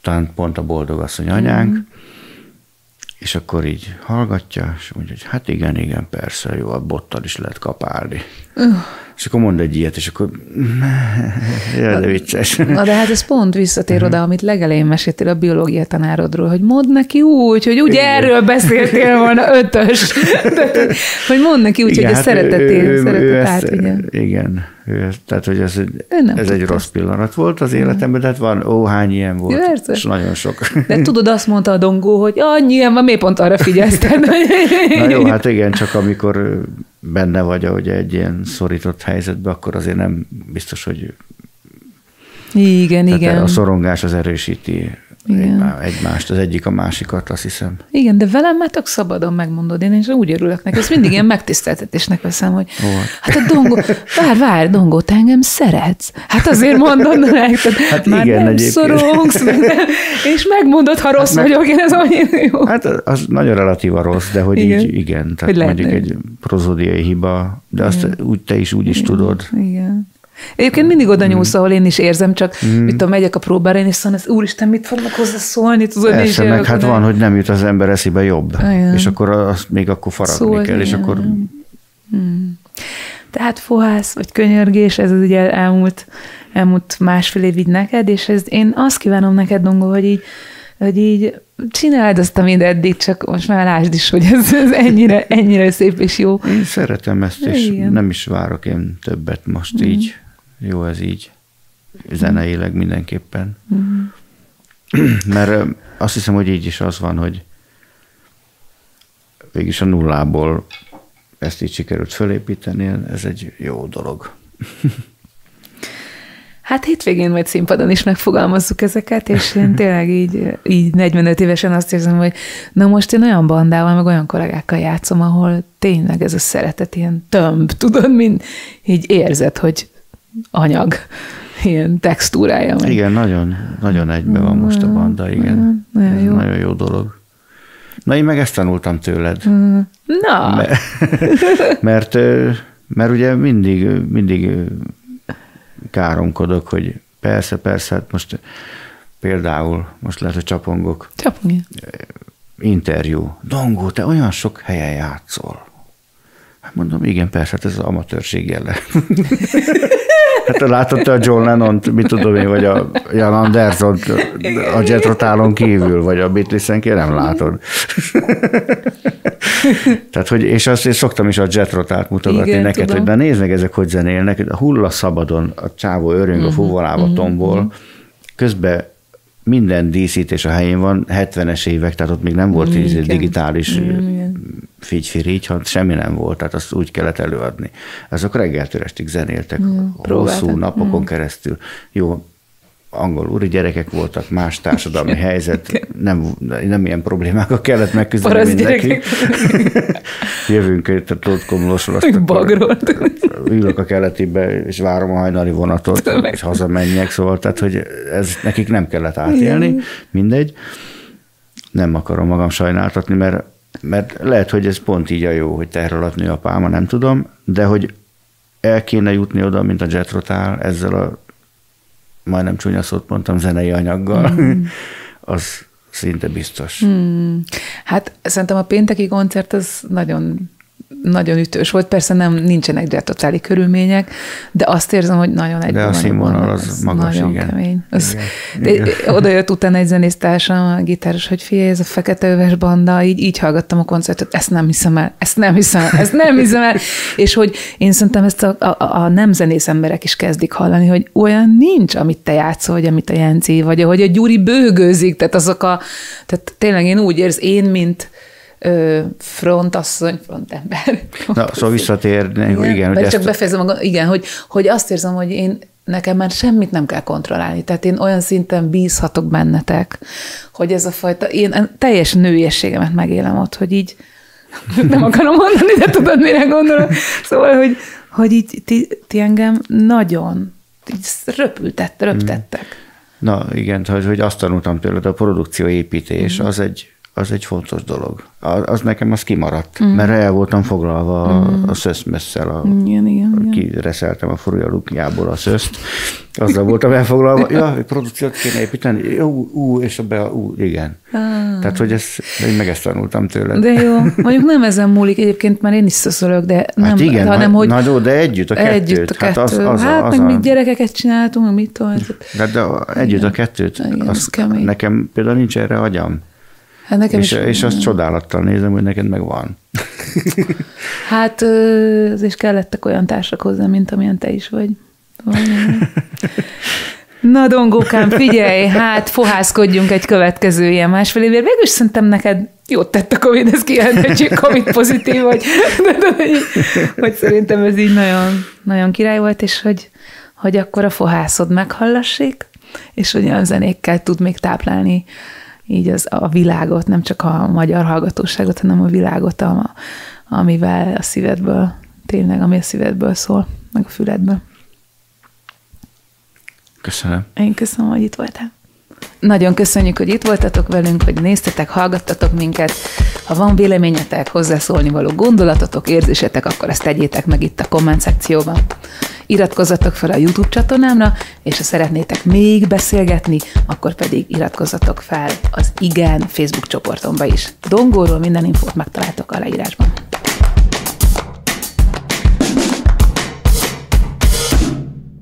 talán pont a boldogasszony anyánk, mm. és akkor így hallgatja, és mondja, hogy hát igen, igen, persze, jó, a bottal is lehet kapálni. Uh. És akkor mond egy ilyet, és akkor jaj, de vicces. Na de hát ez pont visszatér oda, amit legelején meséltél a biológia tanárodról, hogy mond neki úgy, hogy ugye igen. erről beszéltél volna ötös. De, hogy mond neki úgy, igen, hogy hát a szeretetét, szeretet átvigyen. Igen, tehát hogy ez, ez egy rossz pillanat volt az életemben, de hát van, ó, hány ilyen volt, Persze. és nagyon sok. De tudod, azt mondta a dongó, hogy annyi ilyen van, miért pont arra figyelsz? Na jó, hát igen, csak amikor benne vagy ahogy egy ilyen szorított helyzetben, akkor azért nem biztos, hogy igen, Tehát igen. A szorongás az erősíti igen. egymást, az egyik a másikat, azt hiszem. Igen, de velem már tök szabadon megmondod, én is úgy örülök neki. Ezt mindig ilyen megtiszteltetésnek veszem, hogy hát a Dongó, vár, vár, Dongó, te engem szeretsz. Hát azért mondod tehát hát már igen, nem egyébként. szorongsz, és megmondod, ha rossz hát meg, vagyok, én ez annyira jó. Hát az nagyon relatív a rossz, de hogy igen. így igen, tehát hogy mondjuk egy prozódiai hiba, de azt igen. úgy te is úgy igen. is tudod. Igen. Egyébként mindig oda nyúlsz, ahol én is érzem, csak mm. mit tudom, megyek a próbára, én is szóval, úristen, mit fognak hozzá szólni? Tudod, Persze, meg hát van, hogy nem jut az ember eszébe jobb, Igen. és akkor azt még akkor faragni Szól, kell, és akkor... Hmm. Tehát fohász, vagy könyörgés, ez az ugye elmúlt, elmúlt másfél év így neked, és ez, én azt kívánom neked, Dongó, hogy így, hogy így csináld azt, amit eddig, csak most már lásd is, hogy ez, ez ennyire, ennyire szép és jó. Én szeretem ezt, és Igen. nem is várok én többet most mm. így jó ez így, zeneileg mindenképpen. Mm. Mert azt hiszem, hogy így is az van, hogy végig a nullából ezt így sikerült fölépíteni, ez egy jó dolog. Hát hétvégén vagy színpadon is megfogalmazzuk ezeket, és én tényleg így, így 45 évesen azt érzem, hogy na most én olyan bandával, meg olyan kollégákkal játszom, ahol tényleg ez a szeretet ilyen tömb, tudod, mint így érzed, hogy anyag, ilyen textúrája. Meg. Igen, nagyon, nagyon egybe van most a banda, igen. Nagyon jó. nagyon jó dolog. Na, én meg ezt tanultam tőled. Na! Mert, mert, mert ugye mindig, mindig káromkodok, hogy persze, persze, hát most például, most lehet, hogy csapongok. Csapongja. Interjú. Dongó, te olyan sok helyen játszol. Mondom, igen, persze, hát ez az amatőrség jele. Hát látod te a John lennon mit tudom én, vagy a Jan anderson a Jetrotálon kívül, vagy a Beatlesen nem látod. Tehát, hogy, és azt én szoktam is a jetrotát mutogatni Igen, neked, tudom. hogy de nézd meg ezek, hogy zenélnek, a hulla szabadon, a csávó öröng a mhm, fuvalába uh-huh, tombol, uh-huh. közben minden díszítés a helyén van, 70-es évek, tehát ott még nem volt Igen. digitális figyfirigy, hanem semmi nem volt, tehát azt úgy kellett előadni. Azok reggeltől estig zenéltek, mm, hosszú napokon mm. keresztül. Jó, angol úri gyerekek voltak, más társadalmi helyzet, nem, nem ilyen problémákkal kellett megküzdeni Parasz mindenki. Jövünk itt a Tótkomlósról, azt Bagról. Ülök a keletibe, és várom a hajnali vonatot, és hazamenjek, szóval, tehát, hogy ez nekik nem kellett átélni, mindegy. Nem akarom magam sajnáltatni, mert, mert lehet, hogy ez pont így a jó, hogy teher alatt nő a pálma, nem tudom, de hogy el kéne jutni oda, mint a Jetrotál ezzel a majdnem csúnya szót mondtam, zenei anyaggal, mm. az szinte biztos. Mm. Hát szerintem a pénteki koncert az nagyon nagyon ütős volt. Persze nem nincsenek gyártatáli körülmények, de azt érzem, hogy nagyon egy De a színvonal az magas, nagyon igen. kemény. Az, igen. De oda jött utána egy zenésztársam, a gitáros, hogy figyelj, ez a fekete öves banda, így, így hallgattam a koncertet, ezt nem hiszem el, ezt nem hiszem el, ezt nem hiszem el. És hogy én szerintem ezt a, a, a nem zenész emberek is kezdik hallani, hogy olyan nincs, amit te játszol, vagy amit a Jenci, vagy ahogy a Gyuri bőgőzik, tehát azok a, tehát tényleg én úgy érz, én, mint frontasszony, frontember. Na, szóval visszatérni, igen, igen hogy csak befejezem, a, igen, hogy, hogy azt érzem, hogy én nekem már semmit nem kell kontrollálni. Tehát én olyan szinten bízhatok bennetek, hogy ez a fajta, én teljes nőiességemet megélem ott, hogy így, nem akarom mondani, de tudod, mire gondolom. Szóval, hogy, hogy így ti, ti engem nagyon így röpültett, röptettek. Na igen, hogy, hogy azt tanultam tőled, a produkcióépítés, mm. az egy az egy fontos dolog. Az, az nekem az kimaradt, mm. mert el voltam foglalva mm. a, szöszmesszel, a, igen, igen, kireszeltem a furjalukjából a szöszt, azzal voltam elfoglalva, ja, egy produkciót kéne építeni, jó, ú, és a be, ú, igen. Ah. Tehát, hogy ezt, én meg ezt tanultam tőled. De jó, mondjuk nem ezen múlik egyébként, mert én is szöszölök, de hát nem, hát igen, hanem, hogy... Na jó, de együtt a kettőt. Együtt a kettőt. Hát, az, az, hát az, meg a... mi gyerekeket csináltunk, mit tudom. De, de együtt igen. a kettőt, igen, az, nekem például nincs erre agyam. Hát nekem és, is, és azt csodálattal nézem, hogy neked meg van. Hát, az is kellettek olyan társak hozzá, mint amilyen te is vagy. Na, Dongókám, figyelj, hát fohászkodjunk egy következő ilyen másfél évért. Végül szerintem neked jót tett a Covid, ez kijelenthetjük, Covid pozitív, vagy, hogy, hogy szerintem ez így nagyon, nagyon király volt, és hogy, hogy akkor a fohászod meghallassék, és hogy olyan zenékkel tud még táplálni így az, a világot, nem csak a magyar hallgatóságot, hanem a világot, a, amivel a szívedből, tényleg, ami a szívedből szól, meg a füledből. Köszönöm. Én köszönöm, hogy itt voltál. Nagyon köszönjük, hogy itt voltatok velünk, hogy néztetek, hallgattatok minket. Ha van véleményetek, hozzászólni való gondolatotok, érzésetek, akkor ezt tegyétek meg itt a komment szekcióban. Iratkozzatok fel a YouTube csatornámra, és ha szeretnétek még beszélgetni, akkor pedig iratkozzatok fel az Igen Facebook csoportomba is. Dongóról minden infót megtaláltok a leírásban.